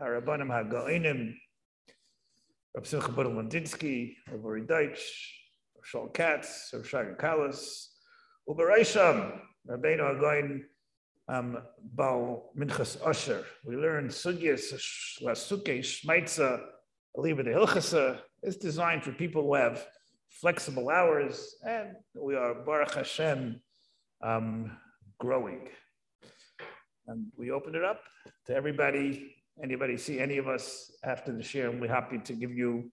Harabanim HaGoinim, Rav Simcha Budel Mandinsky, Rav Ori Deutsch, Rav Shaul Katz, Rav Shaga Kalas, Uberaysham, Rabbeinu HaGoin, um, Bal Minchas Usher. We learn Sugyas, Lasuke, Shmaitza, Aliba de Hilchasa. It's designed for people who have flexible hours, and we are Baruch Hashem um, growing. And we open it up to everybody. Anybody see any of us after the share, and we're happy to give you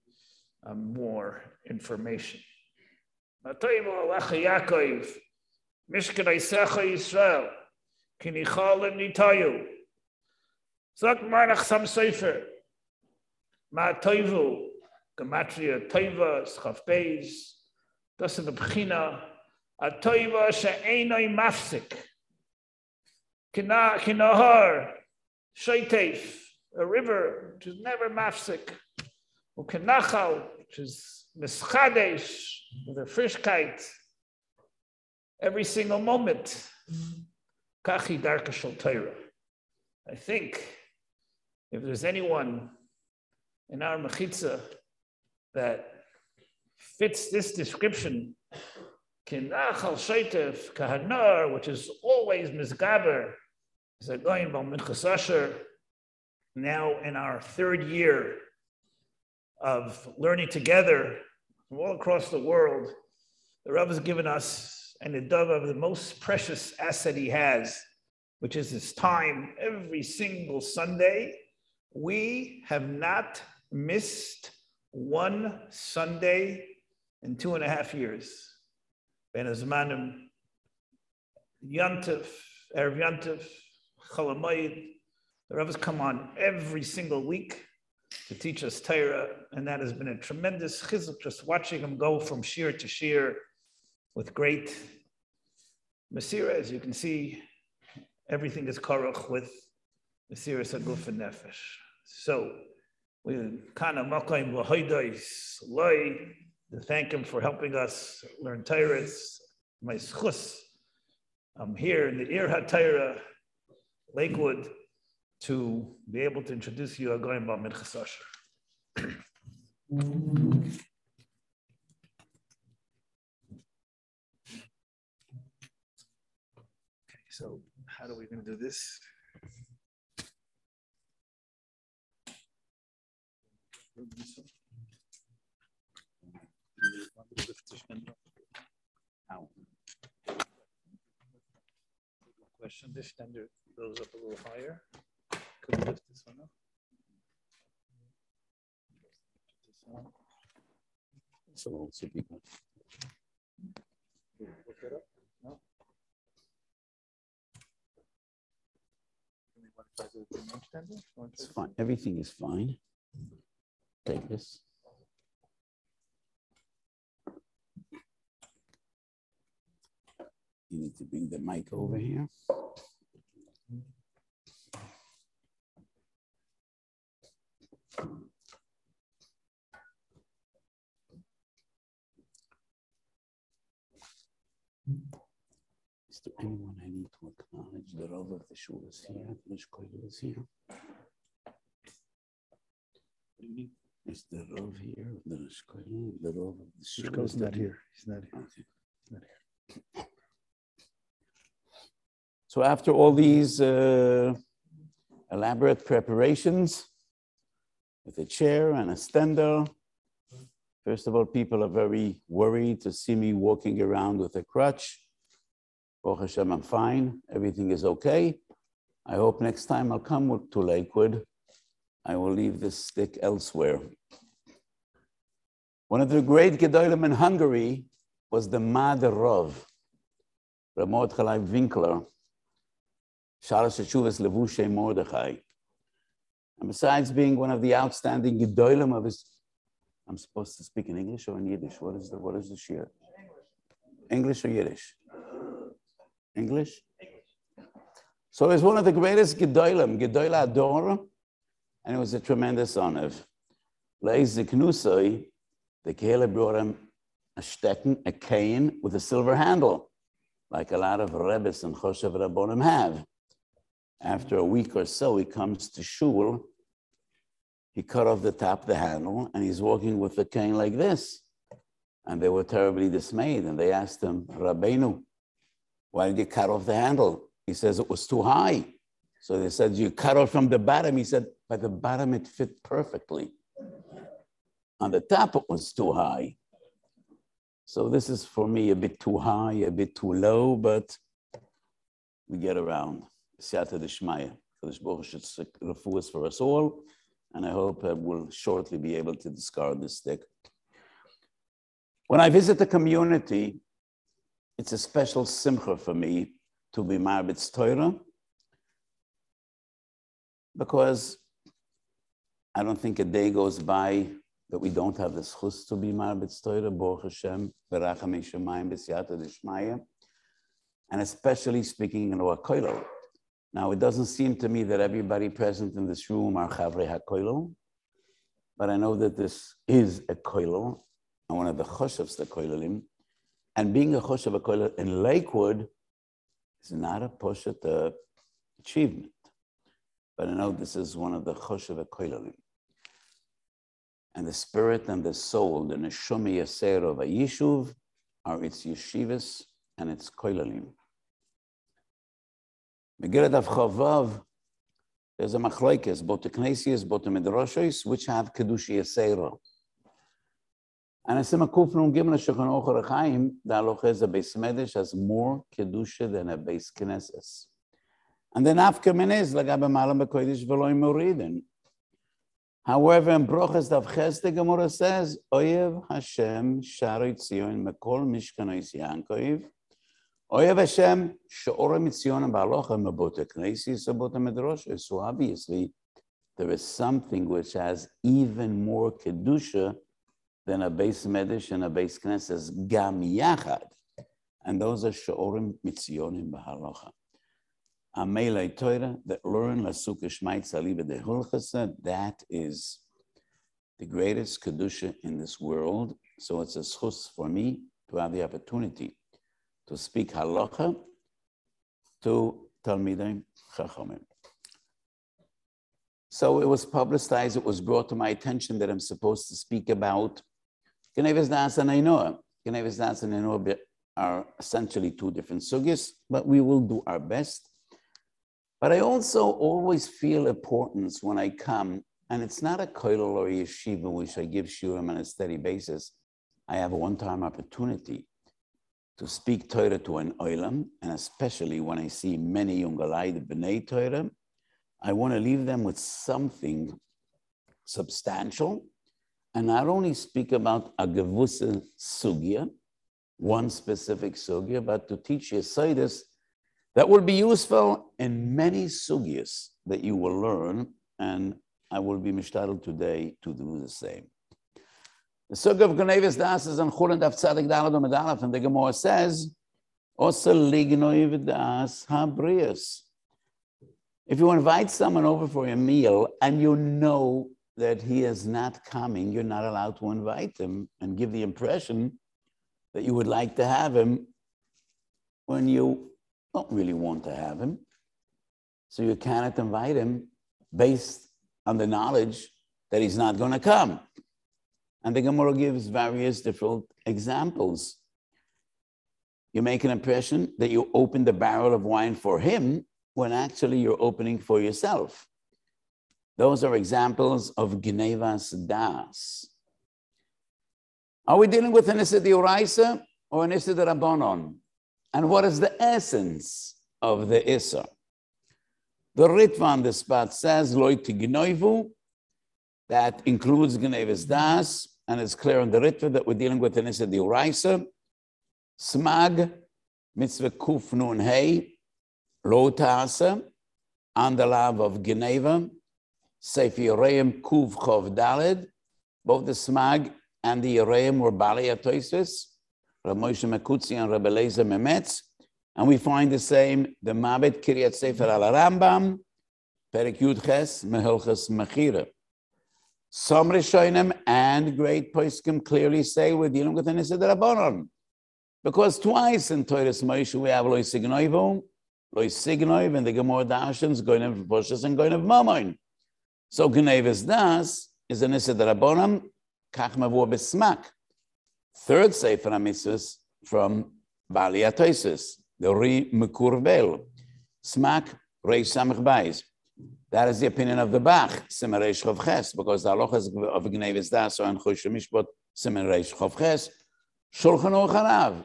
um, more information. Yisrael, Marach Sam Ma Toivu, Gematria Toiva, Schaf Beis, das a Toiva mafsik, Kinahar, Shaitef, a river which is never mafsik, Ukenachal, which is mischadesh, a frischkeit, every single moment. Kachi darka shel I think if there's anyone in our mechitza that fits this description, kinachal shaitef kahanar, which is always misgaber, is a going by minchas now in our third year of learning together from all across the world. The Rav has given us an idov of the most precious asset he has, which is his time every single Sunday. We have not missed one Sunday in two and a half years. Ben Azmanim, Yantif, Erev Yantif. The Rav has come on every single week to teach us Torah, and that has been a tremendous chizuk, just watching him go from shear to shear with great Masira. As you can see, everything is karuch with Masira Saguf and Nefesh. So, we kind of makayim l'hoidois loy to thank him for helping us learn Torah. My schus. I'm here in the Ir HaTorah, Lakewood, to be able to introduce you Agoyim Ba Minchas Asher. Okay, so how are we going to do this? Question, this standard goes up a little higher. Could lift this one up? This. So also be good. Look it It's fine. Everything is fine. Take this. You need to bring the mic over here. Is there anyone I need to acknowledge? The Rav of the shul is here. The Shkoil is here. Is the Rav here? The Shkoil, the Rav of the shul. Not here. He's not here. Okay. He's not here. So after all these uh, elaborate preparations with a chair and a stender, first of all, people are very worried to see me walking around with a crutch. Baruch Hashem, I'm fine. Everything is okay. I hope next time I'll come to Lakewood, I will leave this stick elsewhere. One of the great Gedolim in Hungary was the Mad Rav, Ramot Chalai Winkler. Shalosh Teshuvas Levushe Mordechai. And besides being one of the outstanding Gedolim of his, I'm supposed to speak in English or in Yiddish? What is the, what is the shir? English or Yiddish? English? So he was one of the greatest Gedolim, Gedoil Ador, and it was a tremendous honor. Leiz Knusoi, the Kehele brought him a stecken, a cane with a silver handle, like a lot of Rebbes and Choshev Rabbonim have. After a week or so, he comes to shul he cut off the top, the handle, and he's walking with the cane like this. And they were terribly dismayed. And they asked him, Rabbeinu, why did you cut off the handle? He says it was too high. So they said, You cut off from the bottom. He said, By the bottom, it fit perfectly. On the top, it was too high. So this is for me a bit too high, a bit too low, but we get around. Siyata Dishmaya. Kadosh Baruch should refuah for us all, and I hope I will shortly be able to discard this stick. When I visit the community, it's a special simcha for me to be Marbitz Torah because I don't think a day goes by that we don't have the schus to be Marbitz Torah, Baruch Hashem, Beracham Shemayim, Dishmaya, and especially speaking in our koilel. Now, it doesn't seem to me that everybody present in this room are Chavrei HaKoilel, but I know that this is a koilel, and one of the choshavs the koilelim. And being a choshav a koilel in Lakewood is not a poshet uh, achievement. But I know this is one of the choshav koilelim. And the spirit and the soul, the neshama yaser of a yishuv, are its yeshivas and its koilelim. Megillah Chavav, there's a machlokes, both the Knesias, both the Midrashos, which have Kedushi Yisera. And a Sima Kuf Nun Gimel Shulchan Aruch Chaim, the halacha is a Beis Medrash has more Kedusha than a Beis Knesses. And then Afka Menez, Lagabe Malam Bekoidish Veloy Moridin. However, in Brochas Dav Ches, the Gemara says, Oyev Hashem Sharoy Tzion Mekol Mishkanois Yankoiv, Oyev Hashem, She'ora Mitzion Ba'alocha Mebota Knesis Abota Medrash. So obviously, there is something which has even more Kedusha than a base Medish and a base Knesses, Gam Yachad. And those are She'orim Mitzionim Ba'alocha. Amelei Torah that learn Lasuka Shmait Saliba de Hulchasa, that is the greatest Kedusha in this world. So it's a schus for me to have the opportunity to speak halacha to Talmidei Chachamim. So it was publicized, it was brought to my attention that I'm supposed to speak about Genevis Das and Ainoa. Genevis Das and Ainoa are essentially two different sugis, but we will do our best. But I also always feel importance when I come, and it's not a koilel or yeshiva which I give shurim on a steady basis. I have a one-time opportunity to speak Torah to an oilam, and especially when I see many Yungalai, the B'nai Torah, I want to leave them with something substantial, and not only speak about a Gavusa Sugya, one specific Sugya, but to teach Yesidus that will be useful in many Sugyas that you will learn, and I will be mishtadel today to do the same. The Sukkah of Gnevis Das is on Chulin Daf Tzadik Dalad and the Gemara says, Osa lignoiv das habrius. If you invite someone over for a meal and you know that he is not coming, you're not allowed to invite him and give the impression that you would like to have him when you don't really want to have him. So you cannot invite him based on the knowledge that he's not going to come. And the Gemara gives various different examples. You make an impression that you open the barrel of wine for him when actually you're opening for yourself. Those are examples of Gnevas Das. Are we dealing with an Issa Uraisa or an Issa Rabbanon? And what is the essence of the Issa? The Ritva on the spot says, Loi Tignoivu, that includes Gnevas Das, and it's clear on the Ritva that we're dealing with an Issa Uraisa. Smag, mitzvah kuf nun hey, lo on the love of Geneva, Sefer Yereim kuv chov dalid, both the Smag and the Yereim were Bali Atoisis, Rav Moshe Mekutzi and Rabbi Lezer Memetz, and we find the same, the Mabit Kiryat Sefer al Rambam, Perik Yud Ches, Mehilches Mechira. Some Rishonim and great Poskim clearly say we're dealing with an Issa Rabbanon. Because twice in Torah Moshe we have Loi Signoivu, Loi Signoiv, and the Gemara Dashans, going of Poshas and going of Mammon. So Gnevis Das is an Issa Rabonam, Kach Mavur Besmak. Third Sefer HaMitzvahs from Bali Atoisus, the Ri Mekurvel. Smak Reish Samach Bais. That is the opinion of the Bach, Simen Reish Chav Ches, because the halachas of Gnevis Das are in Chush Mishpot, Simen Reish Chav Ches. Shulchan Aruch Harav.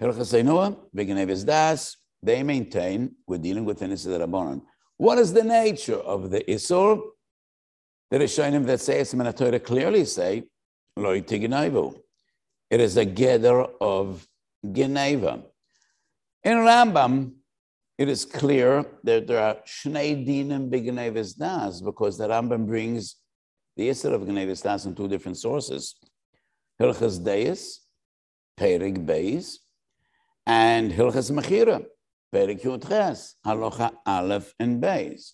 Hilchas Einua, Gnevis Das, they maintain we're dealing with an Isser Rabbanon. What is the nature of the Isur? The Rishonim that say it's Torah clearly say, Loi Tignaivu. It is a gather of Geneva. In Rambam, it is clear that there are Shnei Dinim B'Genevis Das because the Rambam brings the Isser of Genevis Das in two different sources. Hilchas Deis, Perig Beis, and Hilchas Mechira, Perig Yudches, Halacha Aleph and Beis.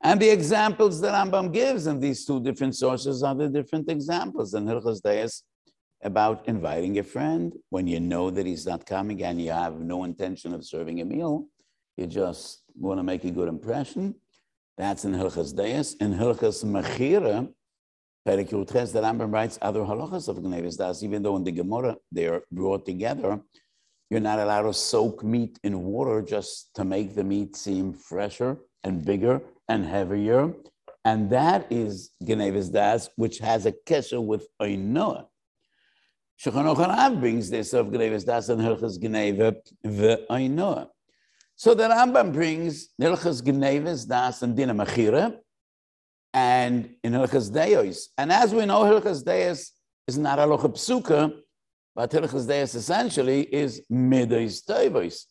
And the examples that Rambam gives in these two different sources are the different examples. In Hilchas Deis, about inviting a friend when you know that he's not coming and you have no intention of serving a meal you just want to make a good impression. That's in Hilchas Deis. In Hilchas Mechira, Ches, the Rambam writes other halachas of Gnevis Das, even though in the Gemara they are brought together. You're not allowed to soak meat in water just to make the meat seem fresher and bigger and heavier. And that is Gnevis Das, which has a kesher with Oinoah. Shulchan Aruch brings this of Gnevis Das and Hilchas Gneva ve'Oinoah. So the Rambam brings Nilchas Gnevis, Das, and Dina Machira, and in Hilchas Deos. And as we know, Hilchas Deos is not Alocha Psuka, but Hilchas Deos essentially is Midois Toivos.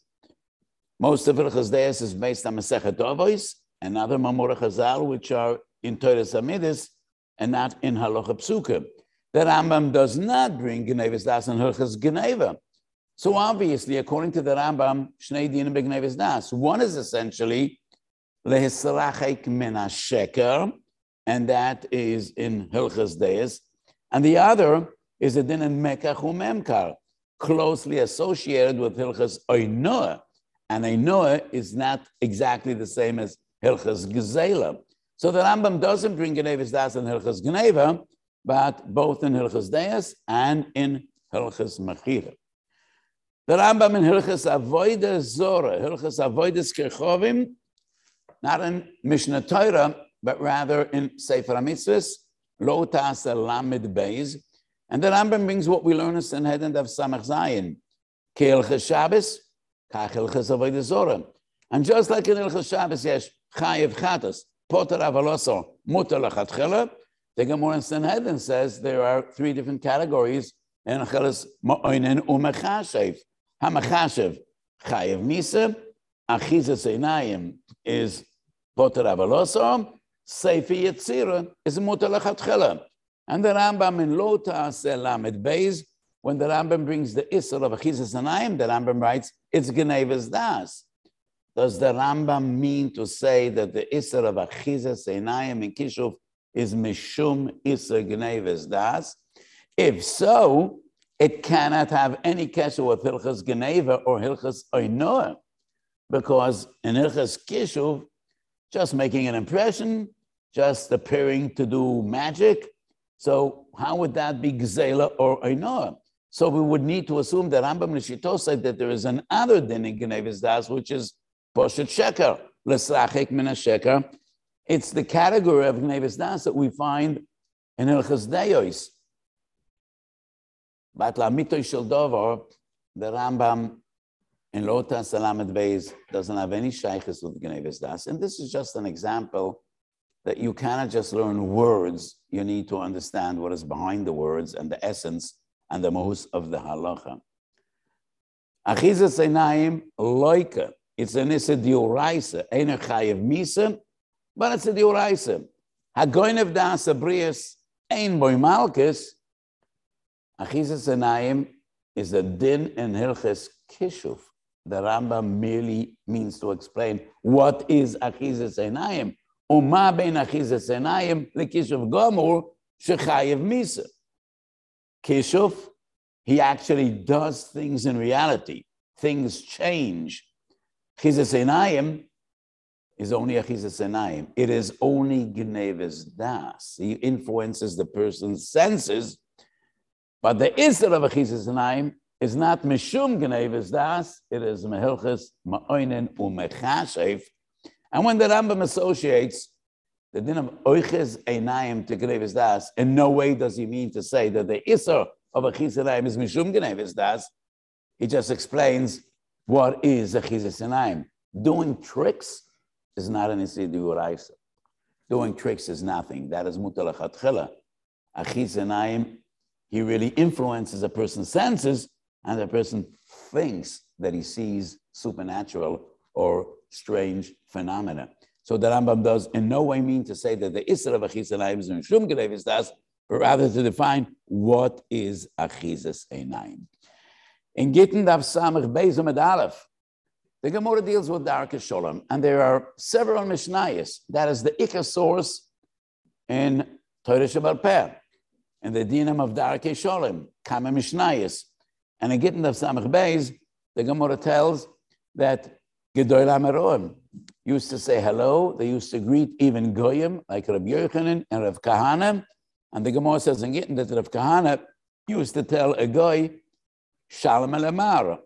Most of Hilchas Deos is based on Masechet Tovos and other Mamora Chazal, which are in Torah Samidis and not in Halacha Psuka. The Rambam does not bring Gnevis Das and Hilchas Gneva. So obviously, according to the Rambam, Shnei Dinim Begnevis Das, one is essentially lehisrachek min sheker, and that is in Hilchas Deis, and the other is a din in Mekach Umemkar, closely associated with Hilchas Oinoah, and Oinoah is not exactly the same as Hilchas Gezela. So the Rambam doesn't bring Gnevis Das in Hilchas Gneva, but both in Hilchas Deis and in Hilchas Mechira. The Rambam in Hilchas Avoida Zora, Hilchas Avoida Skirchovim, not in Mishnah Torah, but rather in Sefer HaMitzvahs, Lo Tasa Lamed Beis. And the Rambam brings what we learn in Sanhedrin of Samach Zayin. Ki Hilchas Shabbos, Kach Hilchas Avoida Zora. And just like in Hilchas Shabbos, yes, Chayev Chatas, Poter Avaloso, Mutter Lachatchela, the Gemara in Sanhedrin says there are three different categories in Chelas Ma'oinen Umechashev. Hamachashev chayev misa, achizas einayim is poter avaloso, seifi yitzira is mutar lechatchela. And the Rambam in Lota Selamed Beis, when the Rambam brings the Isser of Achizas Anayim, the Rambam writes, it's Genevas Das. Does the Rambam mean to say that the Isser of Achizas Anayim in Kishuv is Mishum Isser Genevas Das? If so, it cannot have any kesher with Hilchas Geneva or Hilchas Oinoah, because in Hilchas Kishuv, just making an impression, just appearing to do magic. So how would that be Gzela or Oinoah? So we would need to assume that Rambam Nishito said that there is an other din in Geneva's Das, which is Poshet Sheker, Lesrachek Mina Sheker. It's the category of Geneva's Das that we find in Hilchas Deos. But Lamito Shel Dover, the Rambam in Lota Salamet Beis doesn't have any shaykhs with Gnevis Das. And this is just an example that you cannot just learn words, you need to understand what is behind the words and the essence and the most of the halacha. Achizas Einayim loika. It's an issa diuraisa, ein chayev misa, but it's a diuraisa. Hagoinev das abrius ein boy Achizas Enayim is a din in Hilches Kishuf. The Rambam merely means to explain what is Achizas Enayim. Ben Achizas Enayim lekishuf gomur shechayev misa. Kishuf, he actually does things in reality. Things change. Achizas Enayim, is only achizas enayim. It is only gnevis das. He influences the person's senses, but the isra of achizas enayim is not mishum gnevis das. It is mehilchas ma'oinen umechashev. And when the Rambam associates the din of oiches enayim to gnevis das, in no way does he mean to say that the isra of achizas enayim is mishum gnevis das. He just explains what is achizas enayim. Doing tricks is not an Isidu Doing tricks is nothing. That is mutalachatchila. Achizanayim, he really influences a person's senses, and the person thinks that he sees supernatural or strange phenomena. So the Rambam does in no way mean to say that the Isra of Achizanayim is in Shum is but rather to define what is Achizas Einayim. In Gittin Dav Samach Beis Aleph, the Gemara deals with Darkei Sholem, and there are several Mishnayos. That is the Ikka source in Torah Shabbat Peh, and the Dinam of Darkei Sholem, Kama Mishnayos. And in Gittin of Samach Beis, the Gemara tells that Gedoyla Ameroim used to say hello. They used to greet even Goyim, like Rabbi Yochanan and Rav Kahana. And the Gemara says in Gittin that Rav Kahana used to tell a Goy, Shalom Alamar,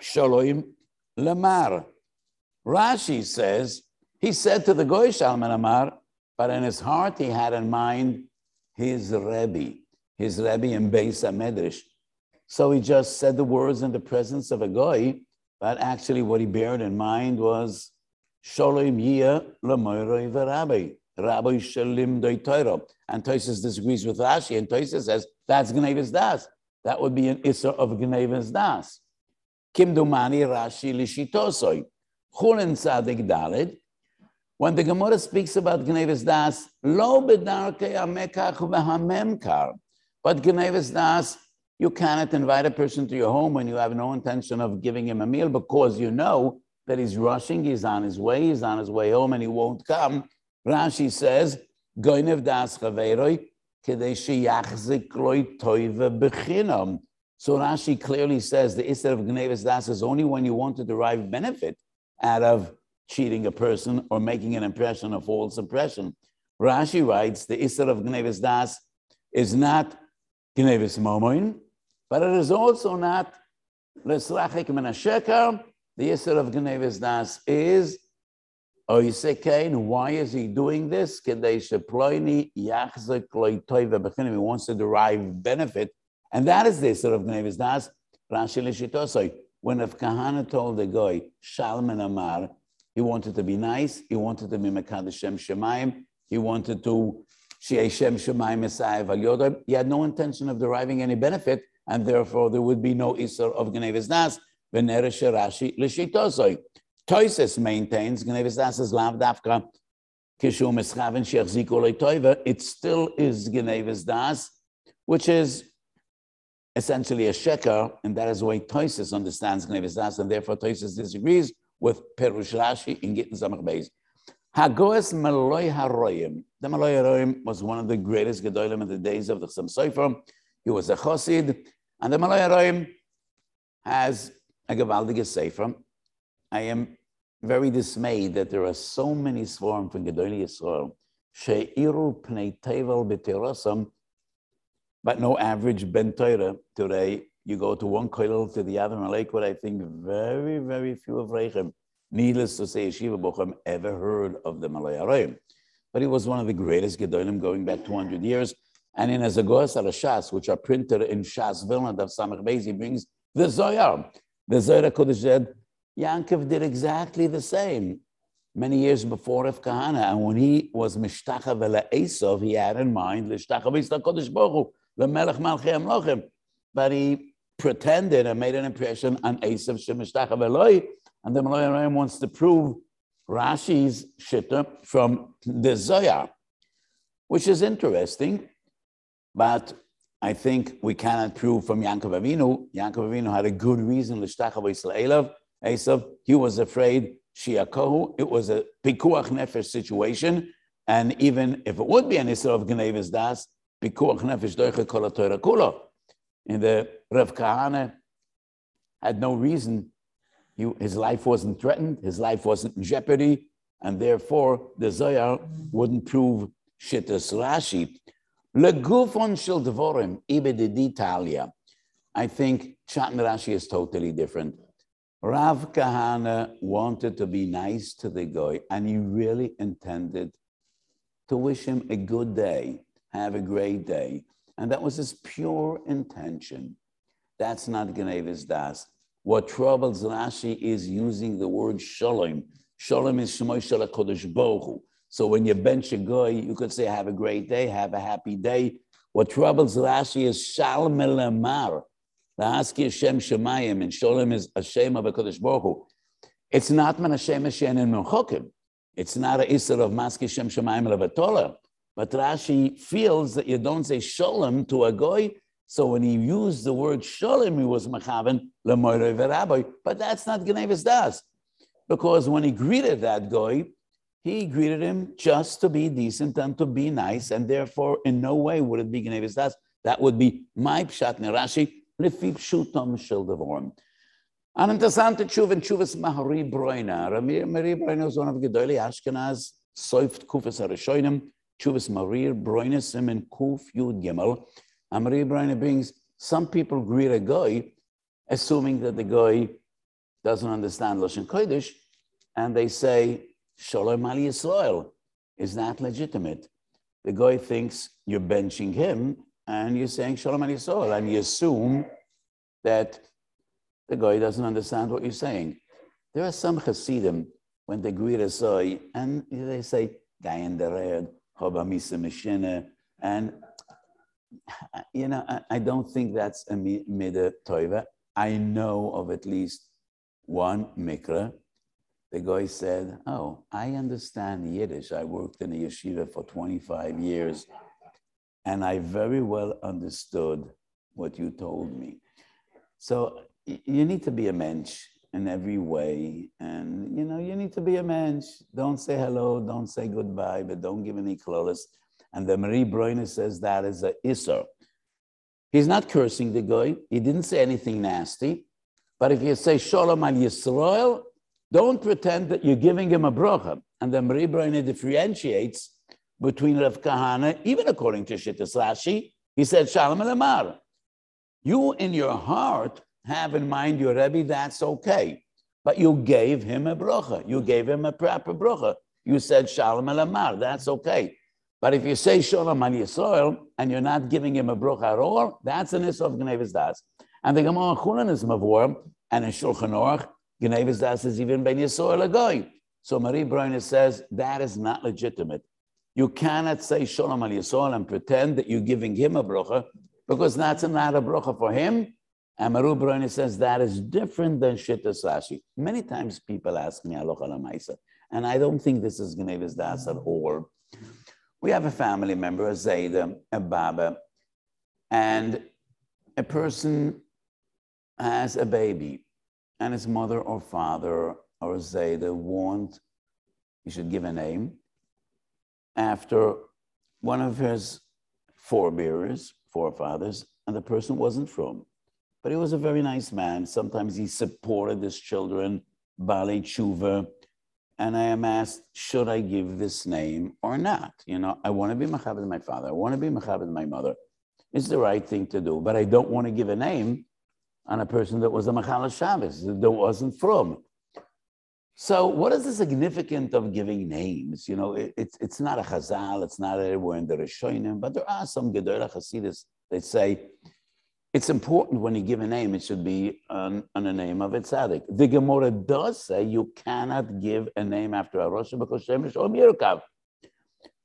Shalom Lamar. Rashi says, he said to the Goy Shalom Amar, but in his heart he had in mind his Rebbe, his Rebbe in Beis Medrash. So he just said the words in the presence of a Goy, but actually what he bared in mind was Shalom Yia Lamoiroi Rabbi, Rabbi Shalim Doitoro. And Toises disagrees with Rashi, and Toises says that's Gnevis Das. That would be an Issa of Gnevis Das. Kimdumani Rashi Lishitosoi. Chulin Tzadik Dalid. When the Gemara speaks about Gnevis Das, lo bedarke amekach v'hamemkar. But Gnevis Das, you cannot invite a person to your home when you have no intention of giving him a meal because you know that he's rushing, he's on his way, he's on his way home and he won't come. Rashi says, Goinev das chaveroi, kedei sheyachzik loi toive bechinam. So Rashi clearly says the Isser of Gnevis Das is only when you want to derive benefit out of cheating a person or making an impression, a false impression. Rashi writes the Isser of Gnevis Das is not Gnevis Momoin, but it is also not Leslachik Min The Isser of Gnevis Das is Oisekain, why is he doing this? He wants to derive benefit and that is the sort of Gnevis Das, Rashi Lishitosoi. When if Kahana told the guy, Shalman Amar, he wanted to be nice, he wanted to be Mekadosh Shem Shemaim, he wanted to Shei Shem Shemaim Messiah He had no intention of deriving any benefit, and therefore there would be no Isser of Gnevis Das, Veneresh Rashi. Toises maintains Gnevis Das is Lav Dafka, Kishu Meschaven Shech Ziko It still is Gnevis Das, which is essentially a sheker, and that is why Toises understands Gnevis and therefore Toises disagrees with Perush Rashi in Gittin Samach Beis. Hagoes Maloi Haroyim. The Maloi Haroyim was one of the greatest Gedolim in the days of the Chassam Sofer. He was a Chosid, and the Maloi Haroyim has a Gavaldige Sefer. I am very dismayed that there are so many swarm from Gedoli Yisrael. She'iru pnei tevel b'terosam but no average Ben Torah today. You go to one kollel to the other, and what I think very, very few of Reichem, needless to say, Yeshiva Bochem ever heard of the Malay But he was one of the greatest Gedolim going back 200 years. And in Azagos Shas, which are printed in Shas Vilna, Dav Samach Beis, he brings the Zoyar. The Zohar Kodesh said, Yankov did exactly the same many years before Rav Kahana. And when he was Mishtacha Vela Esov, he had in mind, Lishtacha Kodesh Baruch Melech Malchei. But he pretended and made an impression on Esav Shemishtachav Eloi, and the Malay wants to prove Rashi's shitta from the Zohar, which is interesting, but I think we cannot prove from Yankov Avinu. Yankov Avinu had a good reason, L'shtachav Yisraelav, Esav, he was afraid Shiakohu, it was a pikuach nefesh situation, and even if it would be an Isra of Gnevis Das, pikuach nefesh doiche kol. And the Rav Kahana had no reason. He, his life wasn't threatened. His life wasn't in jeopardy. and therefore the Zohar wouldn't prove Shittas Rashi. Legufon shel dvorim ibediditalia. I think Chat Rashi is totally different. Rav Kahana wanted to be nice to the guy, and he really intended to wish him a good day, have a great day. And that was his pure intention. That's not Genevis Das. What troubles Rashi is using the word shalom. Shalom is Shemoy Kodesh Bohu. So when you bench a guy, you could say, have a great day, have a happy day. What troubles Rashi is Shalom Elamar. La'aski Hashem Shemayim, and Shalom is Hashem of Kodesh Baruch Hu. It's not man Hashem Hashem and Menchokim. It's not a Isser of Maski Shem Shemayim Levatola. But Rashi feels that you don't say shalom to a goy. So when he used the word shalom, he was machaven lemoiroi veRabbi. But that's not Gnevis Das. Because when he greeted that goy, he greeted him just to be decent and to be nice. And therefore, in no way would it be Gnevis Das. That would be my pshat Rashi, lefi pshutom shel devorim. An interessante Tshuva in Tshuva's Mahari Rami Mahari Broina is one of Gedolei Ashkenaz, Soift Kufas HaRishonim, Tshuvas Mahari Broina Simen Kuf Yud Gimel. And Mahari brings, some people greet a guy, assuming that the guy doesn't understand Lashon Kodesh, and they say, Shalom Ali Yisrael. Is that legitimate? The guy thinks you're benching him, and you're saying Shalom Ali Yisrael, and you assume that the guy doesn't understand what you're saying. There are some Hasidim, when they greet a soy, and they say, Dayan Dered, Chobamisa Meshina, and you know, I, I, don't think that's a Mida Toiva. I know of at least one Mikra. The guy said, Oh, I understand Yiddish. I worked in a yeshiva for 25 years. And I very well understood what you told me. So you need to be a mensch in every way. And, you know, you need to be a mensch. Don't say hello, don't say goodbye, but don't give any clothes. And the Mahari Broina says that is a isser. He's not cursing the guy. He didn't say anything nasty. But if you say Shalom al Yisrael, don't pretend that you're giving him a bracha. And the Mahari Broina differentiates between Rav Kahana, even according to Shittas Rashi, he said, Shalom Alamar. You in your heart have in mind your Rebbe, that's okay. But you gave him a bracha. You gave him a proper bracha. You said Shalom Alamar, that's okay. But if you say Shalom Al Yisrael and you're not giving him a bracha at all, that's an issue of Gnevis Das. And the Gemara Chunan is Mavor, and in Shulchan Aruch, Gnevis Das is even Ben Yisrael Agoy. So Mahari Broina says that is not legitimate. You cannot say Shalom Al Yisrael and pretend that you're giving him a bracha because that's not a bracha for him. And Maru Bruni says that is different than Shittas Rashi. Many times people ask me Aloha and I don't think this is Gnevis Das at all. We have a family member, a Zayda, a Baba, and a person has a baby, and his mother or father or Zayda want, he should give a name, after one of his forebearers, forefathers, and the person wasn't from. But he was a very nice man. Sometimes he supported his children, Bali Tshuva. And I am asked, should I give this name or not? You know, I want to be Machabed my father. I want to be Machabed my mother. It's the right thing to do. But I don't want to give a name on a person that was a Machal Shabbos, that wasn't from. So, what is the significance of giving names? You know, it, it's, it's not a chazal, it's not everywhere in the Rishonim, but there are some Gedolah Hasidus that say it's important when you give a name, it should be on, on the name of a tzaddik. The Gemara does say you cannot give a name after a Rosh because Shem Shom Yerkav.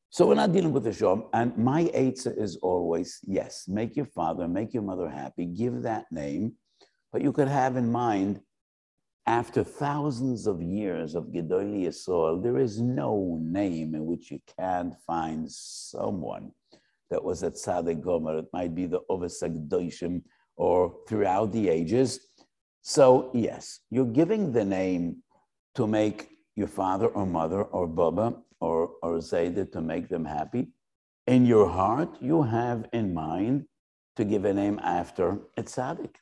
So we're not dealing with the Shom. And my answer is always yes, make your father, make your mother happy, give that name, but you could have in mind after thousands of years of Gedoli Yisrael, there is no name in which you can't find someone that was at Tzaddik Gomer. It might be the Ovesagdoshim or throughout the ages. So, yes, you're giving the name to make your father or mother or Baba or, or Zayda to make them happy. In your heart, you have in mind to give a name after a tzaddik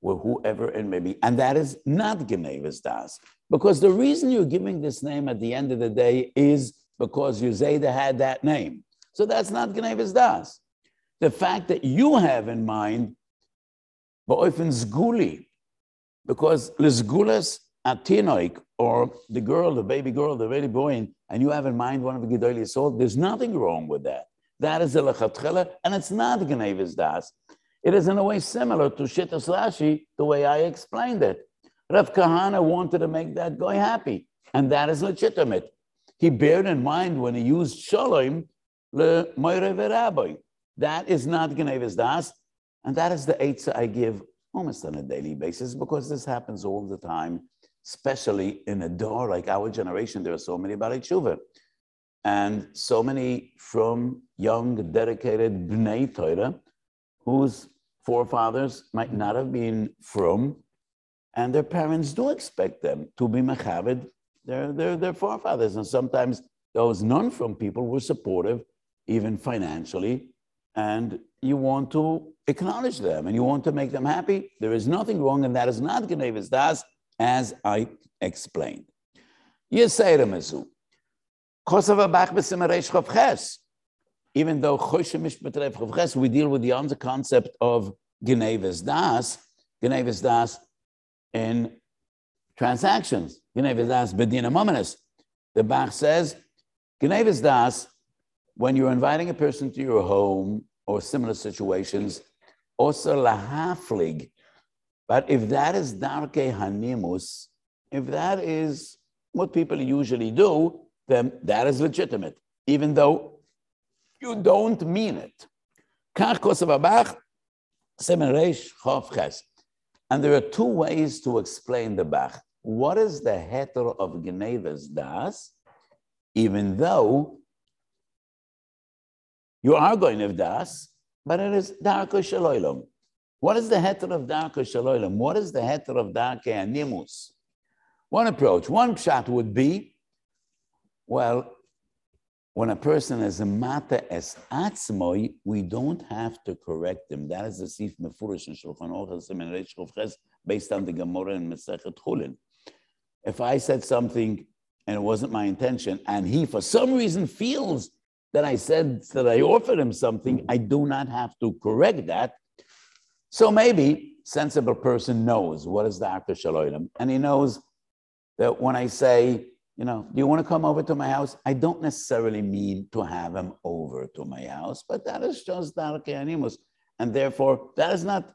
or whoever it may be. And that is not Genevis Das. Because the reason you're giving this name at the end of the day is because Yuzeda had that name. So that's not Gnevis Das. The fact that you have in mind Ba'ofen Zguli, because Lizgulas Atinoik, or the girl, the baby girl, the baby boy, and you have in mind one of the Gedoli soul, there's nothing wrong with that. That is the Lechatchela, and it's not Gnevis Das. It is in a way similar to Shittas Rashi, the way I explained it. Rav Kahana wanted to make that guy happy, and that is legitimate. He bared in mind when he used Shalom, le Moire Rabbi. That is not Gnevis Das, and that is the Eitzah I give almost on a daily basis because this happens all the time, especially in a door like our generation. There are so many Bali Tshuva and so many from young, dedicated Bnei Torah whose forefathers might not have been from, and their parents do expect them to be Mechavid, their, their, their forefathers. And sometimes those non from people were supportive, even financially, and you want to acknowledge them and you want to make them happy. There is nothing wrong, and that is not Genevis Das, as I explained. Yesayra even though we deal with the other concept of Genevis Das, Genevis Das in transactions, Genevis Das Bedina Mominus. The Bach says, Genevis Das, when you're inviting a person to your home or similar situations, also lahaflig. But if that is darke hanimus, if that is what people usually do, then that is legitimate, even though you don't mean it. And there are two ways to explain the Bach. What is the heter of Gnevas Das, even though you are going to Das, but it is Darko Shaloilam. What is the heter of Darko Shaloilam? What is the heter of Darke Animus? One approach, one shot would be, well, when a person is a mata es atzmoi, we don't have to correct him. That is the sif mefurish in Shulchan Aruch based on the Gemara in Masechet Chulin. If I said something and it wasn't my intention, and he for some reason feels that I said that I offered him something, I do not have to correct that. So maybe sensible person knows what is the Akar Shaloilim, and he knows that when I say you know, do you want to come over to my house? I don't necessarily mean to have him over to my house, but that is just darke animus. And therefore, that is not,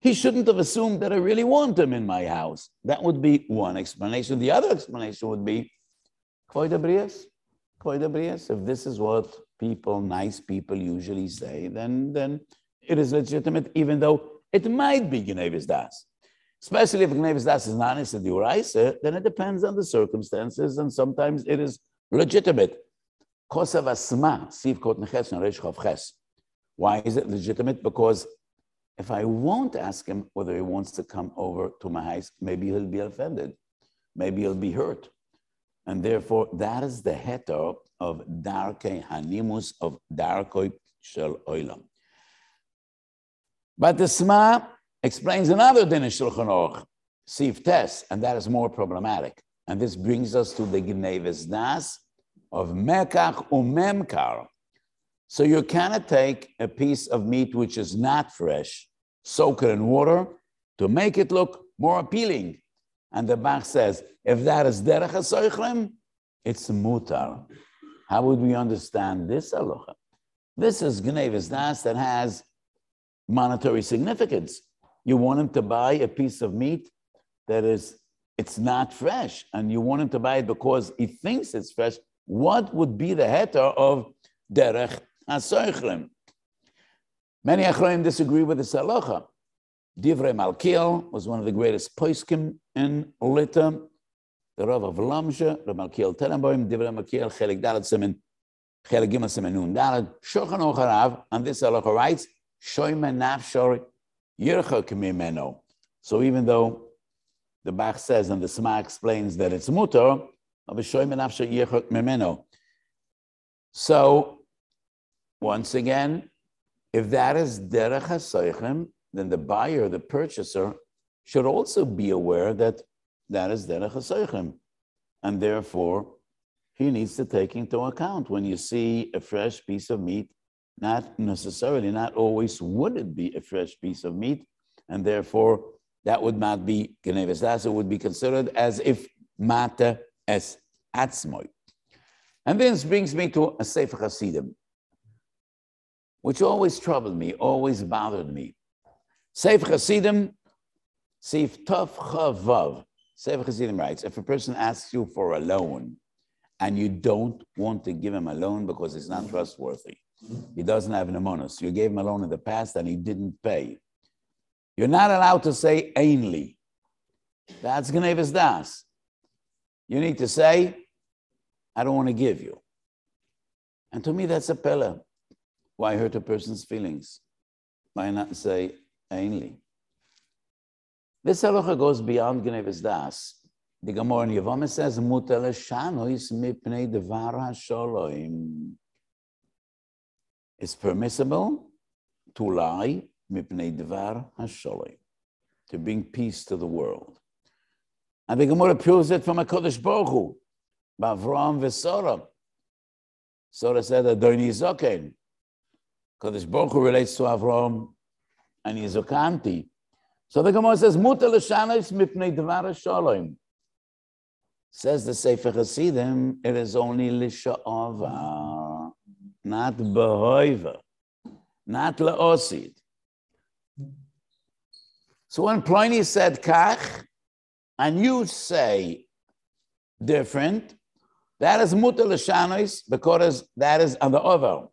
he shouldn't have assumed that I really want him in my house. That would be one explanation. The other explanation would be, Koidabrias, if this is what people, nice people usually say, then, then it is legitimate, even though it might be Genevis Das. Especially if Gnevis Das is not in the Uraisa, then it depends on the circumstances, and sometimes it is legitimate. Kosav Asma, Siv Kot Neches and. Why is it legitimate? Because if I won't ask him whether he wants to come over to my house, maybe he'll be offended, maybe he'll be hurt. And therefore, that is the heter of Darke Hanimus of Darkoi Shel Oilam. But the Sma explains another din in Shulchan Aruch, Sif Tes, and that is more problematic. And this brings us to the Gneves Das of Mekach Umemkar. So you cannot take a piece of meat which is not fresh, soak it in water to make it look more appealing. And the Bach says, if that is derech hasoichlim, it's mutar. How would we understand this halacha? This is Gneves Das that has monetary significance you want him to buy a piece of meat that is it's not fresh and you want him to buy it because he thinks it's fresh what would be the heter of derech hasoichlim many achroim disagree with this halacha divrei malkiel was one of the greatest poiskim in lita. The Rav of Lamsha, Rav Malkiel Tenenbaum, Divrei Malkiel, Chelik Dalet Simen, Chelik Gimel Simen Nun Dalet, Shulchan Aruch and this halacha writes, Shoyme Nafshor so even though the Bach says and the Sma explains that it's mutar, so once again, if that is derech hasoichem, then the buyer, the purchaser, should also be aware that that is derech hasoichem. And therefore, he needs to take into account when you see a fresh piece of meat, not necessarily, not always would it be a fresh piece of meat, and therefore that would not be Genevis it would be considered as if Mata es Atzmoy. And this brings me to a Sefer Hasidim, which always troubled me, always bothered me. Sefer Hasidim, Sif Tov Chavav. Sefer Hasidim writes, if a person asks you for a loan and you don't want to give him a loan because he's not trustworthy, he doesn't have an amonos, you gave him a loan in the past and he didn't pay, you're not allowed to say ainly. That's Gnevis Das. You need to say, I don't want to give you. And to me, that's a pillar. Why hurt a person's feelings? Why not say ainly? This halacha goes beyond Gnevis Das. The Gemara in Yevamah says, "Mutal shanois mipnei devar hasholoim." It's permissible to lie mipnei devar hasholoi, to bring peace to the world. And the Gemara proves it from a Kodesh Baruch Hu, Bavram v'Sora. Sora said, Adoni Zoken. Kodesh Baruch Hu relates to Avram and he's Yizokanti. So the Gemara says, Muta l'shanis mipnei devar hasholoi. Says the Sefer Hasidim, it is only lisha'ava, not behoiva, not la'osid. So when Pliny said kach, and you say different, that is mutar l'shanos because that is on the over.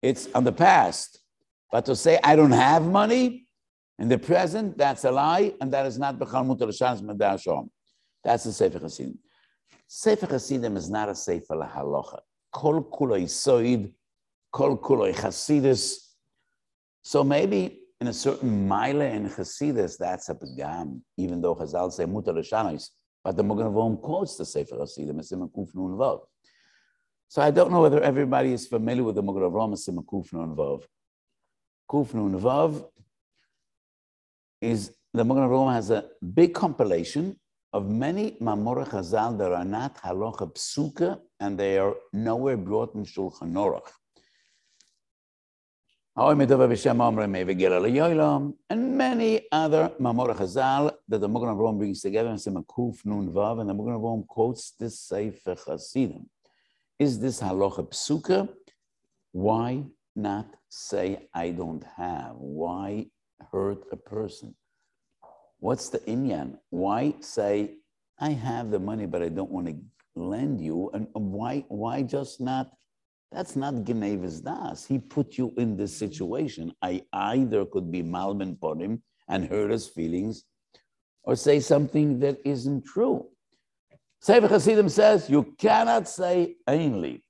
It's on the past. But to say I don't have money in the present, that's a lie, and that is not b'chal mutar l'shanos medashom. That's the Sefer Hasidim. Sefer Hasidim is not a Sefer lahalocha. Kol kuloi soid, kol kuloi chasidus. So maybe in a certain mile in Hasidus, that's a pagam, even though Chazal say mutar l'shanos, but the Magen Avraham quotes the Sefer Hasidim, it's in Kuf Nun Vav. So I don't know whether everybody is familiar with the Magen Avraham as in Kuf Nun Vav. Kuf Nun Vav is, the Magen Avraham has a big compilation of many Mamora Chazal that are not halacha psuka, and they are nowhere brought in Shulchan Aruch. And many other Mamor Chazal that the Magen Avraham brings together in Semakuf Nun Vav, and the Magen Avraham quotes this Sefer Chasidim. Is this halacha psuka? Why not say I don't have? Why hurt a person? What's the inyan? Why say I have the money but I don't want to lend you? And uh, why why just not that's not Genevis Das. He put you in this situation. I either could be Malvin him and hurt his feelings or say something that isn't true. Sefer Hasidim says you cannot say ainly.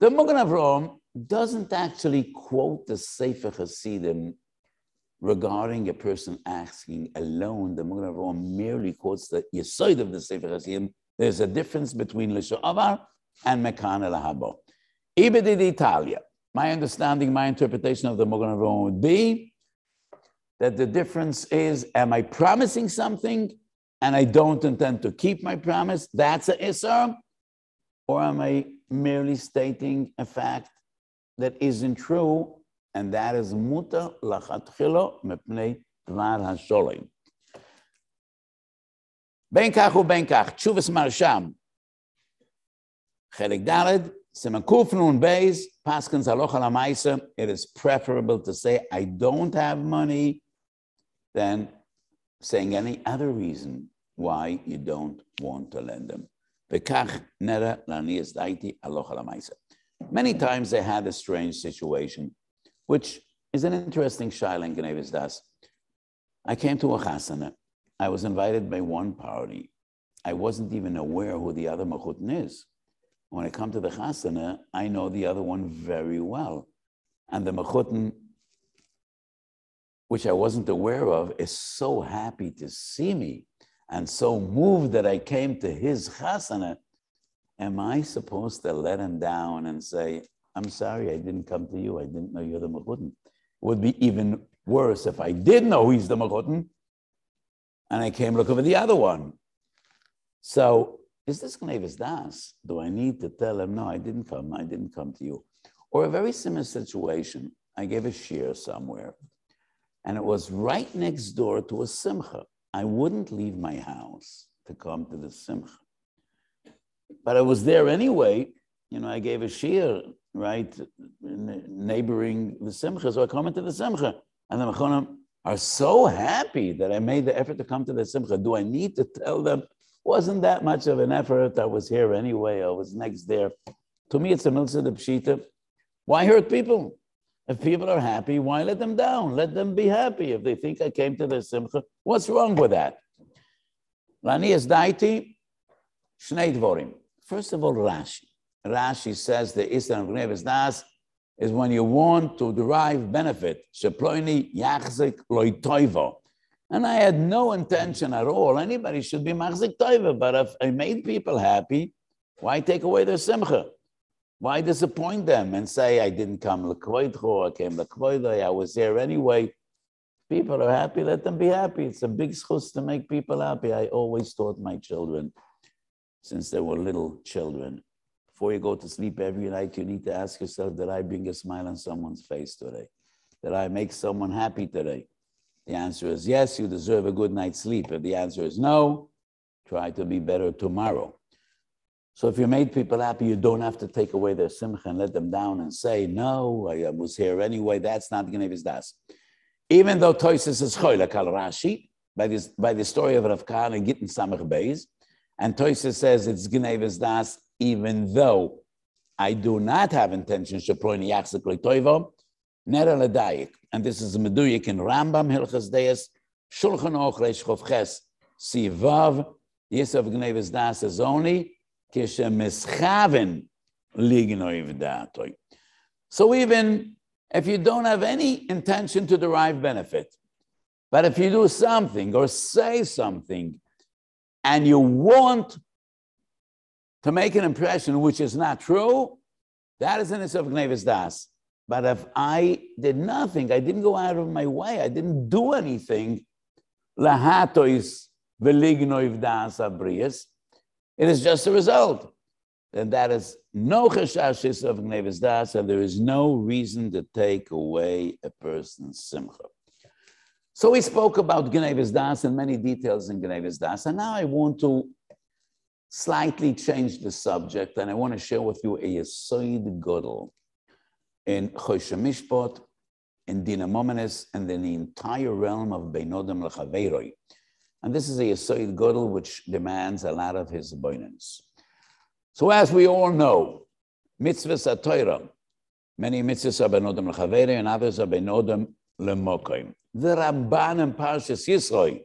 The Magen Avraham doesn't actually quote the Sefer Hasidim regarding a person asking a loan. The Avraham merely quotes the Yesod of the Sefer Hasidim. There's a difference between Lisha'avar and Mekan el Ibid Italia. My understanding, my interpretation of the Avraham would be that the difference is, am I promising something and I don't intend to keep my promise? That's an isser. Or am I merely stating a fact that isn't true? And that is muta lachatchilo mepnei dvar hasholim. Ben kach u ben kach, tshuvas Maharsham. Chelik daled, Simakufnun Beis, Paskins Alocha it is preferable to say, I don't have money, than saying any other reason why you don't want to lend them. Many times they had a strange situation, which is an interesting shailen Gnevis Das. I came to a chasana. I was invited by one party. I wasn't even aware who the other machutin is. When I come to the chasana, I know the other one very well. And the mechutin, which I wasn't aware of, is so happy to see me and so moved that I came to his chasana. Am I supposed to let him down and say, I'm sorry, I didn't come to you. I didn't know you're the mechutin. It would be even worse if I did know he's the mechutin and I came looking for the other one. So is this Gnevis Das? Do I need to tell him, no, I didn't come, I didn't come to you? Or a very similar situation, I gave a share somewhere, and it was right next door to a simcha. I wouldn't leave my house to come to the simcha. But I was there anyway. You know, I gave a share, right, neighboring the simcha. So I come into the simcha. And the mechonim are so happy that I made the effort to come to the simcha. Do I need to tell them? Wasn't that much of an effort. I was here anyway. I was next there. To me, it's a milsa de pshita. Why hurt people? If people are happy, why let them down? Let them be happy. If they think I came to the simcha, what's wrong with that? Lani is daiti, shnei dvorim. First of all, Rashi. Rashi says the Islam Gnevis Das is when you want to derive benefit. Sheploini yachzik loitoivo. And I had no intention at all. Anybody should be machzik Toivo, but if I made people happy, why take away their simcha? Why disappoint them and say, I didn't come lekvoidcho, I came lekvoidai, I was there anyway. People are happy, let them be happy. It's a big schus to make people happy. I always taught my children, since they were little children, before you go to sleep every night, you need to ask yourself, did I bring a smile on someone's face today? Did I make someone happy today? The answer is yes, you deserve a good night's sleep. If the answer is no, try to be better tomorrow. So if you made people happy, you don't have to take away their simcha and let them down and say, no, I was here anyway. That's not Gnevis Das. Even though Toises is choylek al Rashi, by, this, by the story of Rav Kahana Gittin Samach Beis, and Toises says it's Gnevis Das even though I do not have intention to ploy yachzik toivo, nera ledayik. And this is meduyik in Rambam, Hilchas Deis, Shulchan Och Chof Ches, Sivav, Yisov Gnevis Das is only, kishe mischaven lignoiv Datoy. So even if you don't have any intention to derive benefit, but if you do something or say something and you want to make an impression which is not true, that is an of Gnevis Das. But if I did nothing, I didn't go out of my way, I didn't do anything, lahatois velignoiv das abrias, it is just a result. And that is no chashashis of Gnevis Das, and there is no reason to take away a person's simcha. So we spoke about Gnevis Das and many details in Gnevis Das, and now I want to slightly change the subject, and I want to share with you a Yesoid Godel in Choshe Mishpot, in Dina Momenis, and in the entire realm of Beinodem Lechaveiroi. And this is a Yesoid Godel which demands a lot of his abundance. So as we all know, mitzvahs are Torah. Many mitzvahs are Beinodem Lechaveiroi, and others are Beinodem Lemokoim. The Ramban in Parshas Yisroi,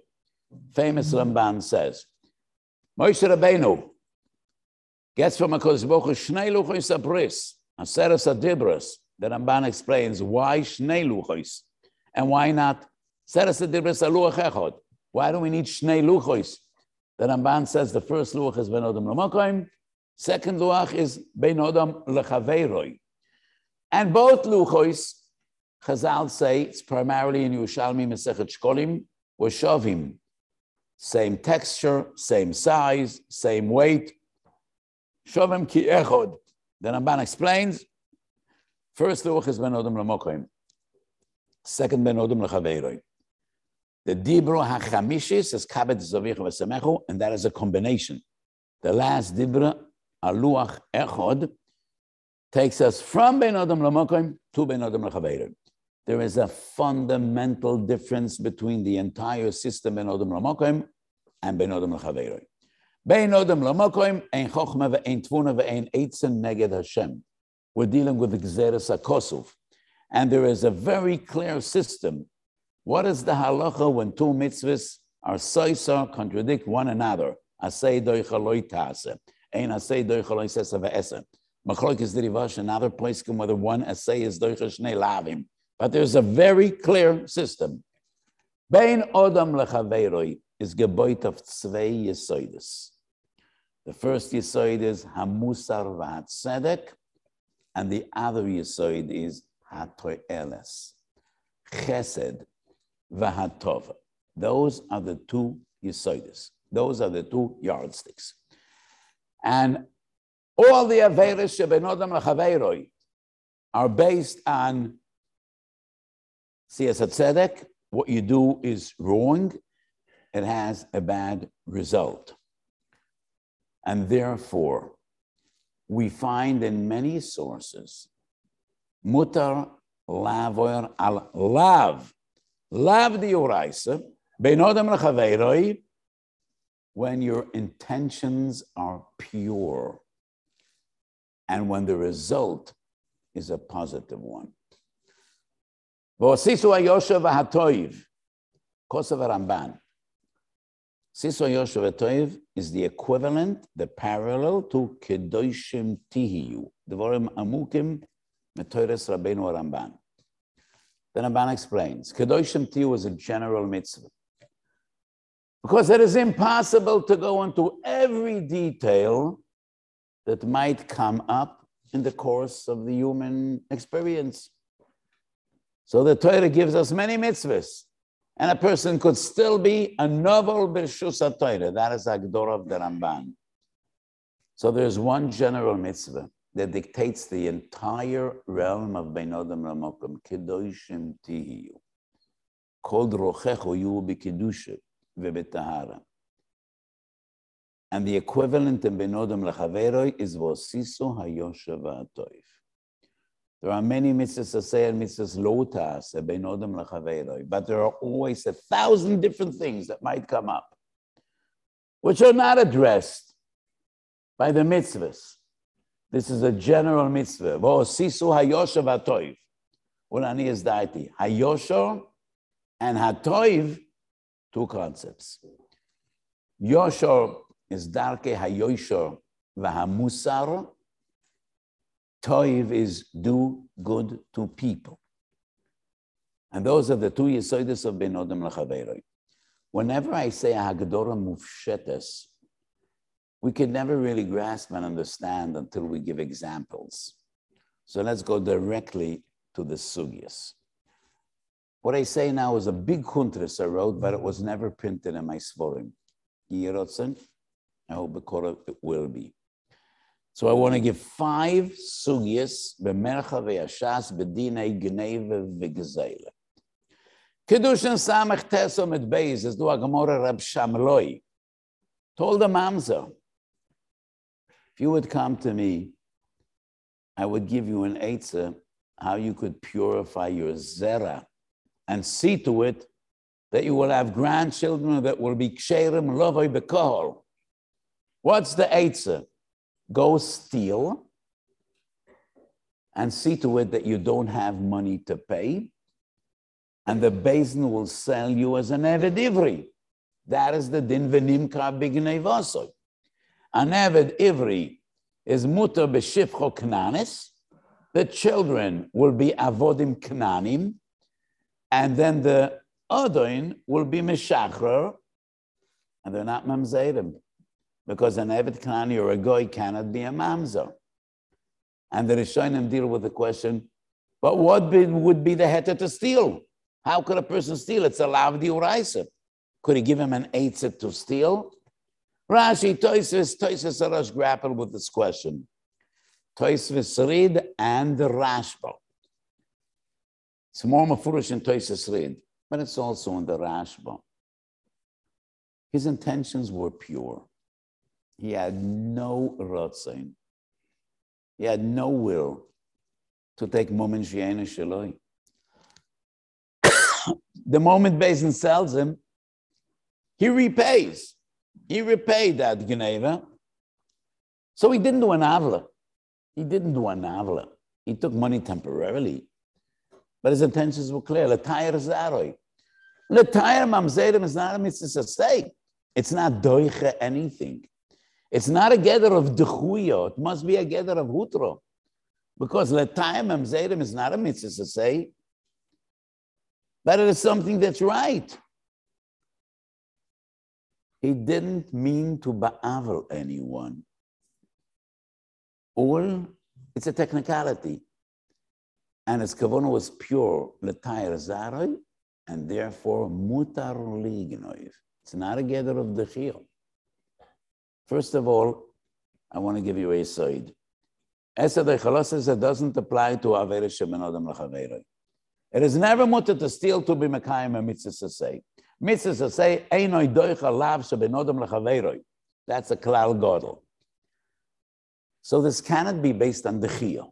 famous Ramban says, Moshe Rabbeinu gets from a Baruch Hu Shnei Luchos Abris, Aseres Adibras. The Ramban explains why Shnei Luchos and why not Seres Adibras Aluach Echod. Why do we need Shnei Luchos? The Ramban says the first Luach is Ben Odom Lamokoim, second Luach is Ben Odom Lechaveiroi. And both Luchos, Chazal say, it's primarily in Yerushalmi Mesechet Shkolim, or Shovim, same texture, same size, same weight. Shovim ki echod. The Ramban explains, first luch is ben odom lamokoim, second ben odom lachaveiroi. The dibro hachamishis is kabet zavich v'samechu, and that is a combination. The last dibra, aluach echod, takes us from ben odom lamokoim to ben odom lachaveiroi. There is a fundamental difference between the entire system Ben Odom Lamokoim and Ben Odom Lachaveiroi. Ben Odom Lamokoim, Ein Chochma ve'ein Tvuna ve'ein Eitzen Neged Hashem. We're dealing with Gzeres HaKosov. And there is a very clear system. What is the halacha when two mitzvahs are soisa, contradict one another? Asay doichaloi tase. Ein asay doichaloi sesa ve'esa. Machlok is the Rivash, another place whether one asay is doichal shnei lavim. But there's a very clear system. Bein Odam lechaveiroi is geboit of zwei yesoides. The first yesoid is hamusar v'hatzedek, and the other yesoid is hatoeles, chesed v'hatov. Those are the two yesoides. Those are the two yardsticks. And all the Averis Shebenodam Lachaveiroi are based on Siyasat Tzedek. What you do is wrong, it has a bad result. And therefore, we find in many sources, mutar lavor al lav, lav diuraisa, benodam lachaveiroi, when your intentions are pure and when the result is a positive one. V'osisu hayoshev hatoiv, Kosev Ramban. Siso Yoshev Toiv is the equivalent, the parallel to Kedoshim Tihiyu, Devorim Amukim Metoires Rabbeinu Ramban. The Ramban explains, Kedoshim Tihiyu is a general mitzvah. Because it is impossible to go into every detail that might come up in the course of the human experience. So the Torah gives us many mitzvahs and a person could still be a novel Birshus Torah. That is Agdor of the Ramban. So there's one general mitzvah that dictates the entire realm of Beinodam Ramokim. Kedoshim tihiyu. Called rochecho yu b'kedusha v'betahara. And the equivalent in Beinodam Lechaveroi is Vosiso Hayosha V'atoif. There are many mitzvahs asay and mitzvahs lachaveiroi, but there are always a thousand different things that might come up, which are not addressed by the mitzvahs. This is a general mitzvah. Sisu hayosha v'atoiv. Ulani is daiti. And hatoiv, two concepts. Yosha is darke hayosha v'hamusar, Toiv is do good to people. And those are the two yesoides of Ben Odom. Whenever I say Hagdora Mufshetes, we can never really grasp and understand until we give examples. So let's go directly to the sugyas. What I say now is a big huntris I wrote, but it was never printed in my svorim. I hope it will be. So I want to give five sugyas b'mercha v'yashas b'dinei gneva v'gzeila. Kedushin samach teso mit beis, as du a Rab Shamloi, told the mamzer, if you would come to me, I would give you an eitzah how you could purify your zera and see to it that you will have grandchildren that will be ksherim lovoi bekahol. What's the eitzah? Go steal and see to it that you don't have money to pay. And the basin will sell you as an Eved Ivri. That is the din v'nimka. An Eved Ivri is mutter b'shifcho knanis. The children will be avodim knanim. And then the odoin will be meshachrer. And they're not mamzerim because an Evet Kanani or a Goy cannot be a Mamzer. And the Rishonim deal with the question, but what would be the heter to steal? How could a person steal? It's a lavdi uraisa. Could he give him an eitzet to steal? Rashi, Toisvis, Toisvis Arash grapple with this question. Toisvis Reed and the Rashba. It's more mafurish in Toisvis Reed, but it's also in the Rashba. His intentions were pure. He had no rotzain. He had no will to take moment shiena shaloi. the moment Basin sells him, he repays. He repaid that Geneva. So he didn't do an avla. He didn't do an avla. He took money temporarily. But his intentions were clear. Latayr zaroi. Latayr mamzerim is not a mitzvah. It's not doiche anything. It's not a gather of dechuyo. It must be a gather of hutro. Because letayim amzeirim is not a mitzvah to say, but it is something that's right. He didn't mean to ba'avel anyone. All, it's a technicality. And his kavanah was pure, letayr zaroi, and therefore mutar lignoiv. It's not a gather of dechiyot. First of all, I want to give you a side. Esed Echalosis doesn't apply to Avera Shemenodam Lachavera. It is never mutter to steal to be Mekayim a mitzvah say. Mitzvah say, Einoi doicha lav shebenodam lechaveroi. That's a klal godel. So this cannot be based on the chiyah.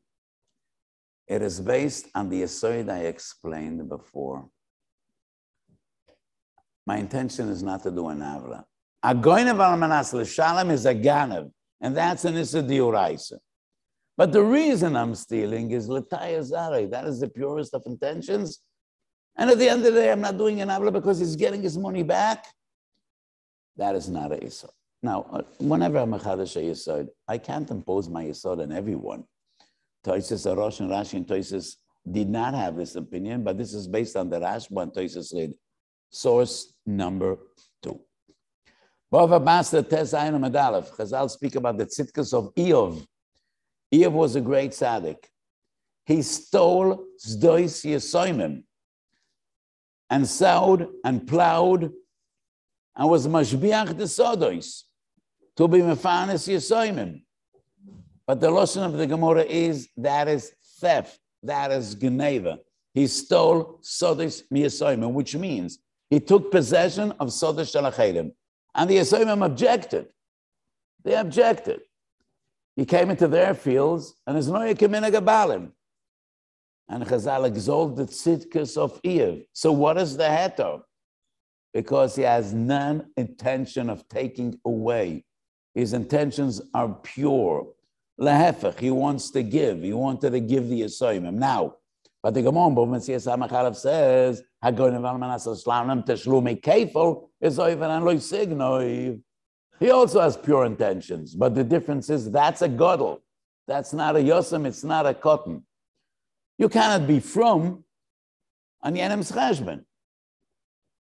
It is based on the aside I explained before. My intention is not to do an avla. Agoinev al manas l'shalem is a ganav, and that's an issa. But the reason I'm stealing is l'taya zare. That is the purest of intentions. And at the end of the day, I'm not doing an avla because he's getting his money back. That is not a issa. Now, uh, whenever I'm a chadash yisod, I can't impose my yisod on everyone. Toises Arosh and Rashi and Toises did not have this opinion, but this is based on the Rashba and Toises read. Source number. Bava Basra Tes Ayin Medalef. Chazal speak about the tzitkas of Eov. Eov was a great tzaddik. He stole Zdois Yesoimim and sowed and plowed and was mashbiach the Sodois to be mefanis Yesoimim. But the lesson of the Gemara is that is theft, that is geneva. He stole Sodois Miyasoimim, which means he took possession of Sodosh Shalachedim. And the Yesoimim objected. They objected. He came into their fields, and there's no Yekimina Gabalim. And Chazal exalted the of Eve. So what is the heter? Because he has none intention of taking away. His intentions are pure. Lehefech, he wants to give. He wanted to give the Yesoimim. Now, but the Gemara says, He also has pure intentions, but the difference is that's a godel. That's not a yosem, it's not a cotton. You cannot be from an Yenem's cheshbon.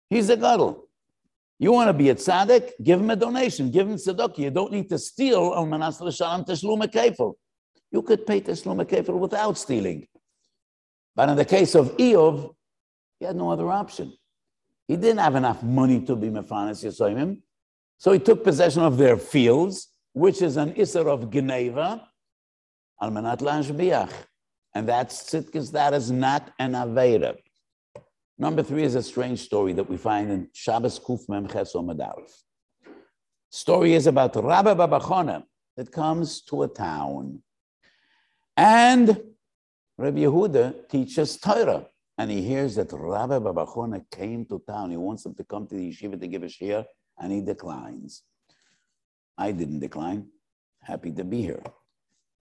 He's a godel. You want to be a tzaddik? Give him a donation. Give him tzedakah. You don't need to steal al manas l'shalom teshlum kefil. You could pay teshlum kefil without stealing. But in the case of Eov, he had no other option. He didn't have enough money to be Mefanis Yisoimim. So he took possession of their fields, which is an Isser of Geneva, Almanat Lashbiach. And that's Tzidkis, that is not an Aveda. Number three is a strange story that we find in Shabbos Kuf Mem Medalef. Story is about Rabbi Babachona that comes to a town. And Rabbi Yehuda teaches Torah. And he hears that Rabbi Babachona came to town. He wants him to come to the yeshiva to give a shir, and he declines. I didn't decline. Happy to be here.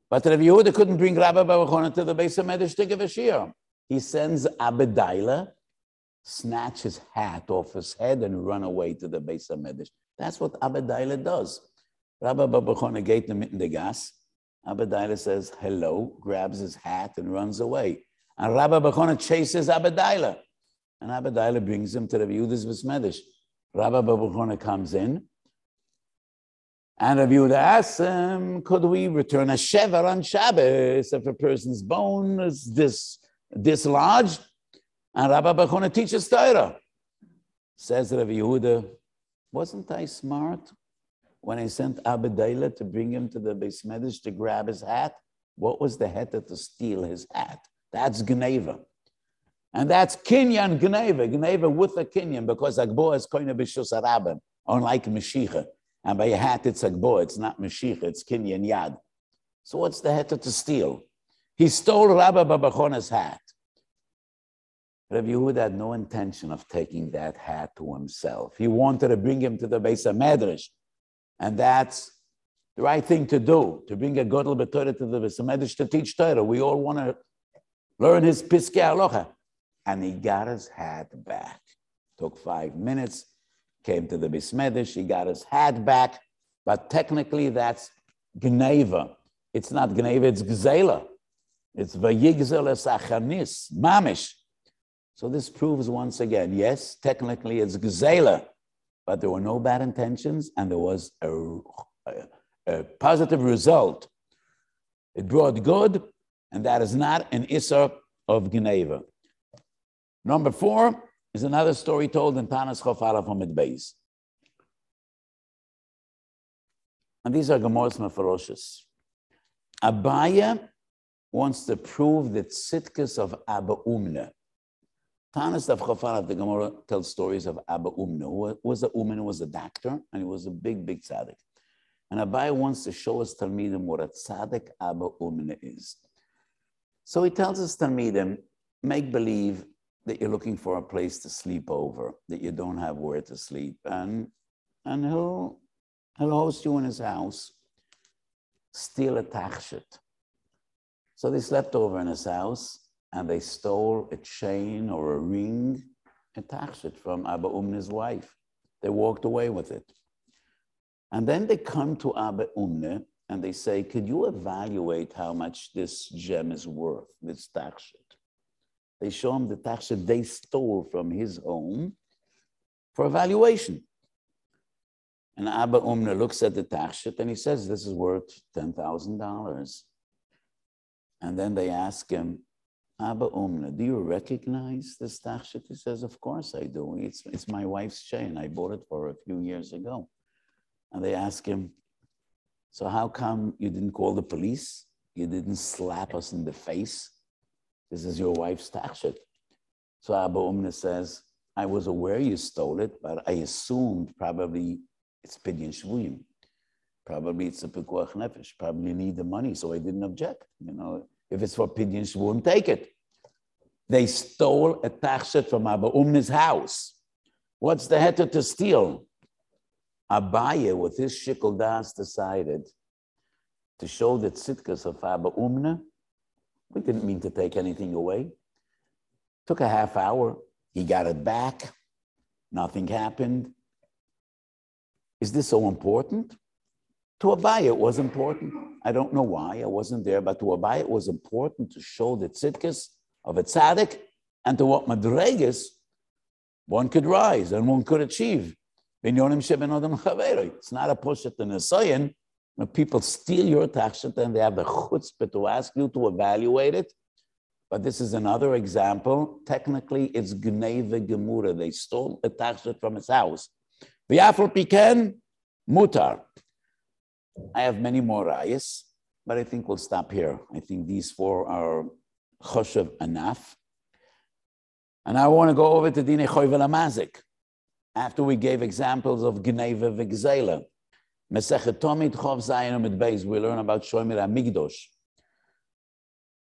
But Rabbi Yehuda couldn't bring Rabbi Babachona to the base of Medrash to give a shir. He sends Abedailah, snatch his hat off his head, and run away to the base of Medrash. That's what Abedailah does. Rabbi Babachona gave him in the gas. Abedailah says hello, grabs his hat, and runs away. And Rabbi Bachona chases Abedailah. And Abedailah brings him to the Yehuda's Besmedish. Rabbi Bachona comes in. And Rabbi Yehuda asks him, could we return a shever on Shabbos if a person's bone is dis, dislodged? And Rabbi Bachona teaches Torah. Says Rabbi Yehuda, wasn't I smart when I sent Abedailah to bring him to the Besmedish to grab his hat? What was the heter to steal his hat? That's Gneva. And that's Kinyan Gneva, Gneva with a Kinyan, because Agbo is koine b'shus arabim, unlike Meshicha. And by hat, it's Agbo, it's not Meshicha, it's Kinyan Yad. So what's the heter to steal? He stole Rabbi Babachona's hat. Rabbi Yehuda had no intention of taking that hat to himself. He wanted to bring him to the base of Medrash. And that's the right thing to do, to bring a Godel B'Torah to the base of Medrash to teach Torah. We all want to learn his Piskei Aloha. And he got his hat back. Took five minutes, came to the Bismedish, he got his hat back. But technically, that's Gneva. It's not Gneva, it's Gzela. It's Vayigzel Esachanis, Mamish. So this proves once again, yes, technically it's Gzela, but there were no bad intentions and there was a, a, a positive result. It brought good, and that is not an Issa of Geneva. Number four is another story told in Tanas Chofara from Beis. And these are Gemara's Mefaroshes. Abaya wants to prove that Sitkas of Abba Umna. Tanis of the Gemara tells stories of Abba Umna, who was a Umna, was a doctor, and he was a big, big tzaddik. And Abaya wants to show us Talmidim what a tzaddik Abba Umna is. So he tells us to meet Talmidim, make believe that you're looking for a place to sleep over, that you don't have where to sleep. And, and he'll, he'll host you in his house, steal a tachshit. So they slept over in his house and they stole a chain or a ring, a tachshit from Abba Umne's wife. They walked away with it. And then they come to Abba Umne and they say, could you evaluate how much this gem is worth, this tachshit? They show him the tachshit they stole from his home for evaluation. And Abba Umna looks at the tachshit and he says, this is worth $10,000. And then they ask him, Abba Umna, do you recognize this tachshit? He says, of course I do. It's, it's my wife's chain. I bought it for a few years ago. And they ask him, so how come you didn't call the police? You didn't slap us in the face? This is your wife's tachshit. So Abba Umna says, I was aware you stole it, but I assumed probably it's pidyon shvuyim. Probably it's a pekuach nefesh. Probably need the money, so I didn't object. You know, if it's for pidyon shvuyim, take it. They stole a tachshit from Abba Umna's house. What's the heter to steal? Abaya, with his shikol das, decided to show that sitkas of Abba Umna we didn't mean to take anything away. Took a half hour. He got it back. Nothing happened. Is this so important? To Abaya, it was important. I don't know why. I wasn't there, but to Abaya, it was important to show the tzidkas of a tzaddik and to what madregas one could rise and one could achieve. It's not a push at the Nisayan, when people steal your tachshit and they have the chutzpah to ask you to evaluate it. But this is another example. Technically, it's gneva gemura. They stole a tachshit from his house. V'yafal piken mutar. I have many more rayas, but I think we'll stop here. I think these four are choshev enough. And I want to go over to Dine Choyvel Amazik. After we gave examples of Gneva Vigzela. Mesechet Tomit Chov Zayin Amid Beis, we learn about Shomer Amigdosh.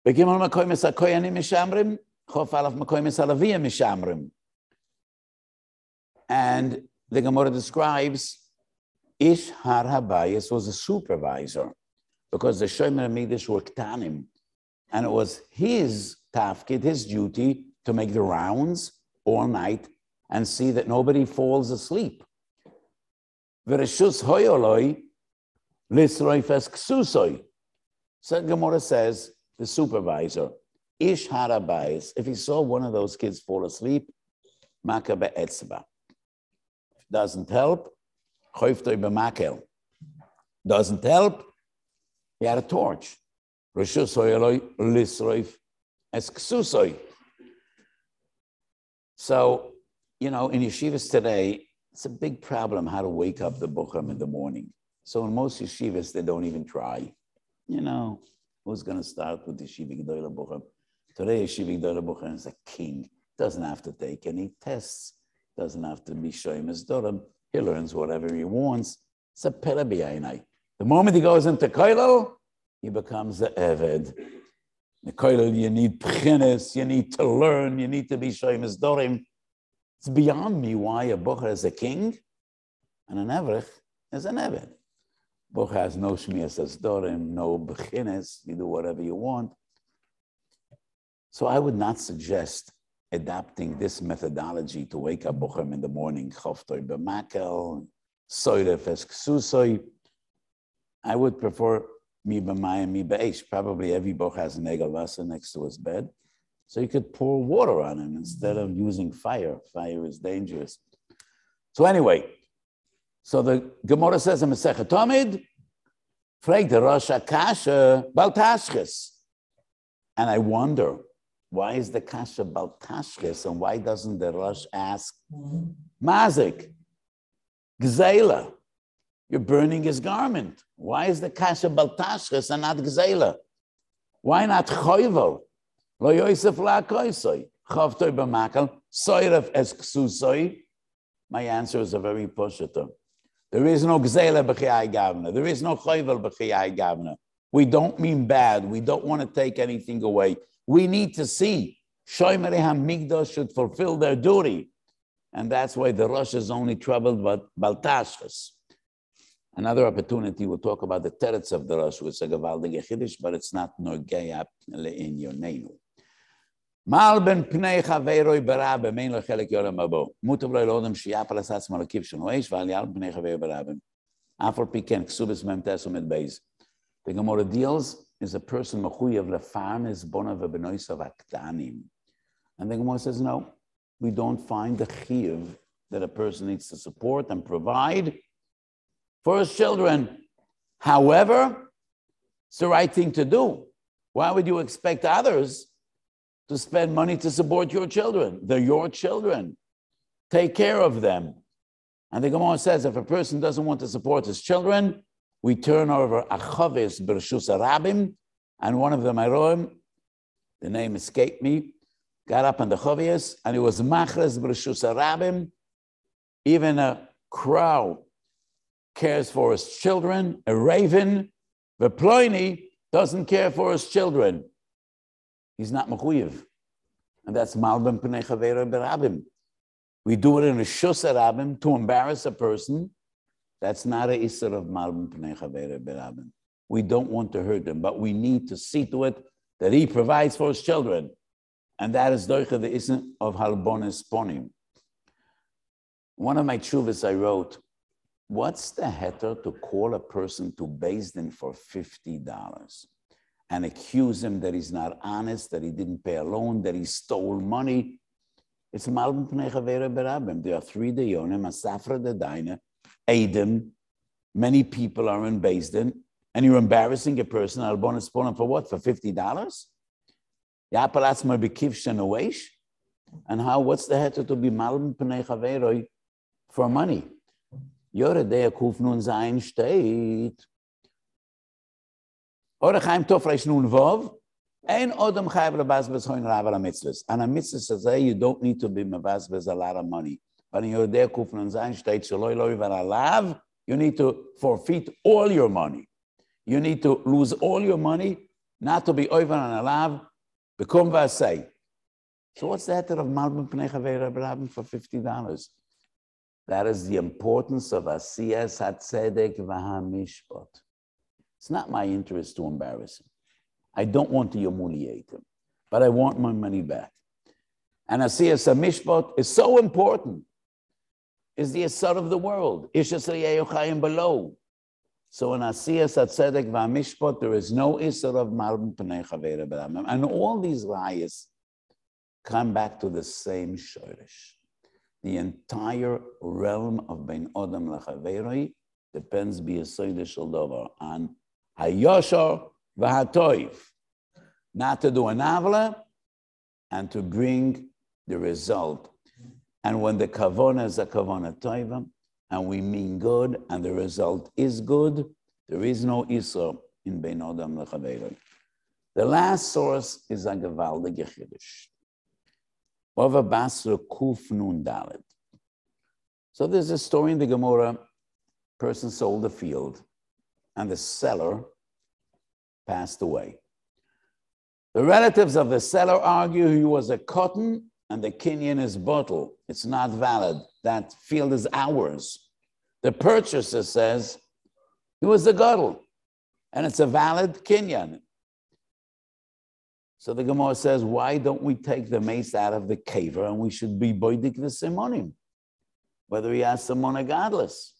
Begimel Makoymes HaKoyanim Mishamrim, Chov Alaf Mishamrim. And the Gemara describes Ish Har Habayis was a supervisor because the Shomer Amigdosh were Ktanim. And it was his tafkid, his duty, to make the rounds all night and see that nobody falls asleep. V'reshus hoyoloi. So Gemara says, the supervisor, ish harabais, if he saw one of those kids fall asleep, maka be'etzba. Doesn't help. Doesn't help, he had a torch. Hoyoloi. So, you know, in yeshivas today, it's a big problem how to wake up the Bukham in the morning. So in most yeshivas, they don't even try. You know, who's going to start with Yeshiva Gedolah Bukham? Today, Yeshiva Gedolah Bukham is a king. Doesn't have to take any tests. Doesn't have to be Shoyim as Dorim. He learns whatever he wants. It's a perabiyainai. The moment he goes into Koilel, he becomes the Eved. The Koilel, you need pchines, you need to learn, you need to be Shoyim as Dorim. It's beyond me why a Bocher is a king and an Evrich is an Eved. Bocher has no Shmias as Dorim, no Bechines, you do whatever you want. So I would not suggest adapting this methodology to wake up Bocher in the morning, Choftoi B'makel, Soiref Es I would prefer mi b'mayim, mi b'eish. Probably every Bocher has an Egel next to his bed. So you could pour water on him instead of using fire. Fire is dangerous. So anyway, so the Gemara says in Masechet Tamid, Frag the Rosh Kasha Baltashkes. And I wonder, why is the Kasha Baltashkes and why doesn't the Rosh ask Mazik, Gzela? You're burning his garment. Why is the kasha baltashres and not gzela? Why not choivel? Lo yosef la koisoi. B'makal. Soirev es ksusoi. My answer is a very positive. There is no gzela b'chiyai gavna. There is no choivel b'chiyai gavna. We don't mean bad. We don't want to take anything away. We need to see Shoymeri HaMigdash should fulfill their duty. And that's why the Rosh is only troubled by Baltashkas. Another opportunity, we'll talk about the teretz of the Rosh, which is a Gavaldige Chiddush, but it's not Norgeya in your name. מעל בין פני חברוי ברע במין לו חלק יולם הבא. מוטב לו לאודם שיאפל עשה עצמו לקיף שלנו אש, ועל יעל פני חברוי ברע. אף על פי כן, כסובס ממתס ומת בייז. The Gemara deals is a person mechuyev lefarm is bona v'benoisav aktanim. And the Gemara says, no, we don't find the chiv that a person needs to support and provide for his children. However, it's the right thing to do. Why would you expect others to spend money to support your children? They're your children. Take care of them. And the Gemara says if a person doesn't want to support his children, we turn over Achavis Bershus Arabim, and one of them, Iroim, the name escaped me, got up on the Chavias, and it was Machres Bershus Arabim. Even a crow cares for his children, a raven, the Ploini doesn't care for his children. He's not Mechuyev. And that's Malbim Pnei Chavera Berabim. We do it in a Shus Arabim to embarrass a person that's not a isser of malbim pnei chavere berabim. We don't want to hurt them, but we need to see to it that he provides for his children. And that is doicha the isser of halbonis ponim. One of my chuvas I wrote, what's the heter to call a person to Din for $50 and accuse him that he's not honest, that he didn't pay a loan, that he stole money? It's malbim pnei chavere berabim. There are three dayonim, a safra de daina, Adam, many people are in Din, and you're embarrassing a person, I'll bonus for what? For $50? And how, what's the heter to be malm pnei chaveroi for money? Yore der kuf nun sein steht. Ora chaim tofresh nun vov, ein odom chayv lebazbez hoin rav al mitzvahs. And a mitzvah says, you don't need to be mevazbez a lot of money. But in Yodea Kufnan Zayin state, Shaloi Loi Alav, you need to forfeit all your money. You need to lose all your money, not to be over and alav, become vasei. So what's that of Malbim Pnei Chavei for $50? That is the importance of Asiyas HaTzedek V'HaMishpot. It's not my interest to embarrass him. I don't want to humiliate him, but I want my money back. And Asiyas HaMishpot is so important is the Asar of the world. Ishas below. So in Asiyas Atzedek V'Amishpot, there is no Isar of Malbim Pnei B'Ramim. And all these rayas come back to the same Shorish. The entire realm of Ben Odom L'Chaveroi depends B'Yasoyde Shel on Hayoshor V'Hatoiv. Not to do an avla and to bring the result and when the kavona is a kavona toiva, and we mean good, and the result is good, there is no isra in Bein Odam lechaverim. The last source is a gewaldige chiddush. Basra kuf nun dalet. So there's a story in the Gemara, person sold a field, and the seller passed away. The relatives of the seller argue he was a cotton and the Kenyan is bottle. It's not valid. That field is ours. The purchaser says he was a gadol, and it's a valid Kenyan. So the Gemara says, why don't we take the mace out of the caver and we should be boidik the simonim, whether he has simon godless.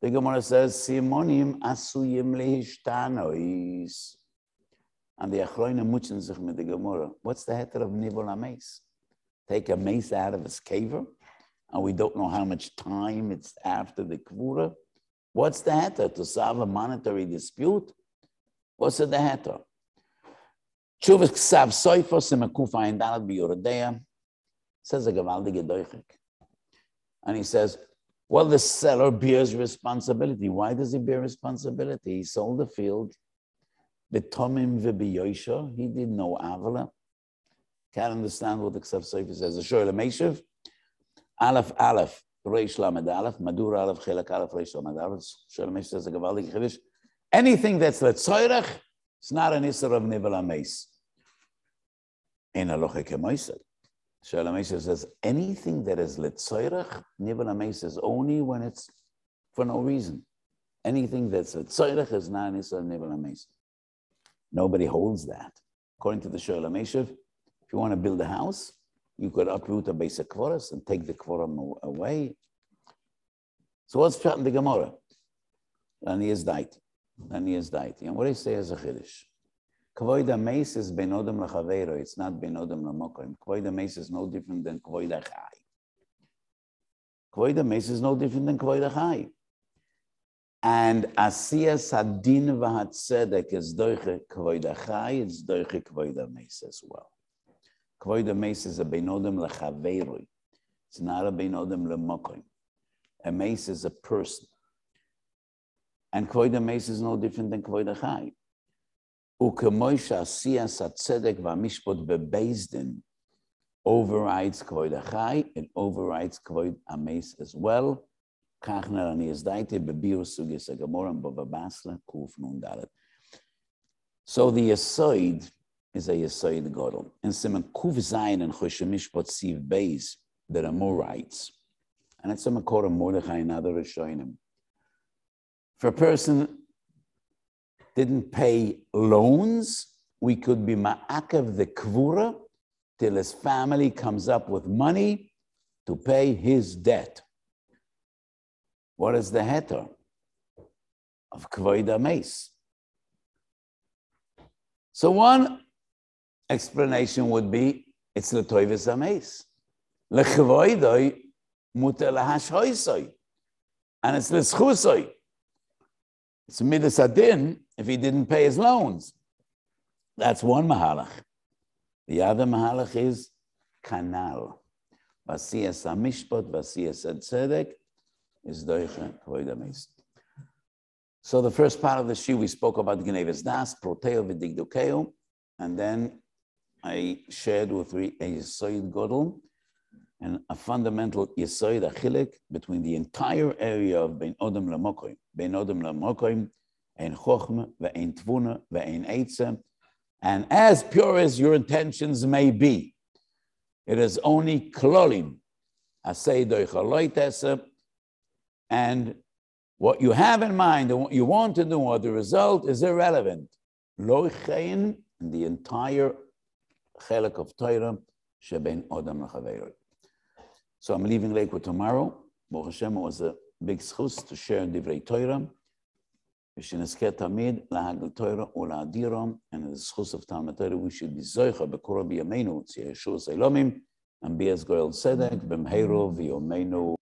The Gemara says, simonim asuyim lehishtanois. And the Achroina mutzen sich mit the Gemara. What's the heter of nivol mace? take a mace out of his caver, and we don't know how much time it's after the kvura. What's the hatter to solve a monetary dispute? What's the hatter? Chuvas ksav soifos im akufa in dalad biyoredeya says a gewaldige doichik. And he says, Well, the seller bears responsibility. Why does he bear responsibility? He sold the field. Tomim v'biyosha. He did no avala. Can't understand what the Ksaf Sefer says. A shoyla meshiv. Aleph Aleph. Reish Lamed Aleph. Madur Aleph. Chelak Aleph. Reish Lamed Aleph. Shoyla meshiv says a gavaldik chiddush. Anything that's letzoyrech, it's not an isser of nivel ames. In aloche kemoised. Shalom Mesha says anything that is letzoyrech, nivel ames is only when it's for no reason. Anything that's letzoyrech is not of ames. Nobody holds that. According to the Shalom Meshav, if you want to build a house, you could uproot a basic kvoros and take the kvorum away. So what's pshat in the Gemara? He is died. He is died. And what do you say as a chiddush? Kvoid mace is ben odom lachaveiro. It's not ben odom lamokim. Kvoid mace is no different than kvoid achai. Kvoid mace is no different than kvoid achai. And asiya sadin v'hatzedek is doiche kvoid achai. It's doiche kvoid mace as well. Kvoid mace is a ben odom lachaveiro. It's not a ben odom. A mace is a person. And kvoid mace is no different than kvoid achai. וכמו שעשייס הצדק והמשפט overrides כבוד החי, it overrides כבוד ames as well. כך נרני הזדייתי בביר סוגיס הגמורם בבא בסלה קנ"ד. So the Yesoid is a Yesoid Godel. And Simon Kuf Zayin and Choshen Mishpot Siv Beis, that are more rights. And it's a Makor Mordechai and other Rishonim. For a person didn't pay loans, we could be ma'akev the kvura till his family comes up with money to pay his debt. What is the heter of kvoida mace? So one explanation would be it's letoivis ames. Lechvoidoi muter lahashoisoi. And it's leschusoi. It's midas adin if he didn't pay his loans. That's one mahalach. The other mahalach is kanal. Vasiyas amishpat, vasiyas tzedek is doicha kvoidamis. So the first part of the shi we spoke about Gnevis Das, Proteo v'digdukeo, and then I shared with a Yisoid Godel and a fundamental Yisoid Achilik between the entire area of Ben Odom Lamokoim. Ben Odom Lamokoim ein chokhmah, ve'ein tvuna, ve'ein eitzah. And as pure as your intentions may be, it is only klolim, asay and what you have in mind and what you want to do, or the result is irrelevant. Loichein, the entire chelik of Torah, sheben odam. So I'm leaving Lakewood tomorrow. Baruch Hashem was a big schus to share divrei Torah. ושנזכה תמיד להגל תוירה ולהדירם, and the schus of Talmud Torah, we should be zoicha בקורא בימינו, ציי ישוע סילומים, and be as goyal tzedek, במהרו ויומנו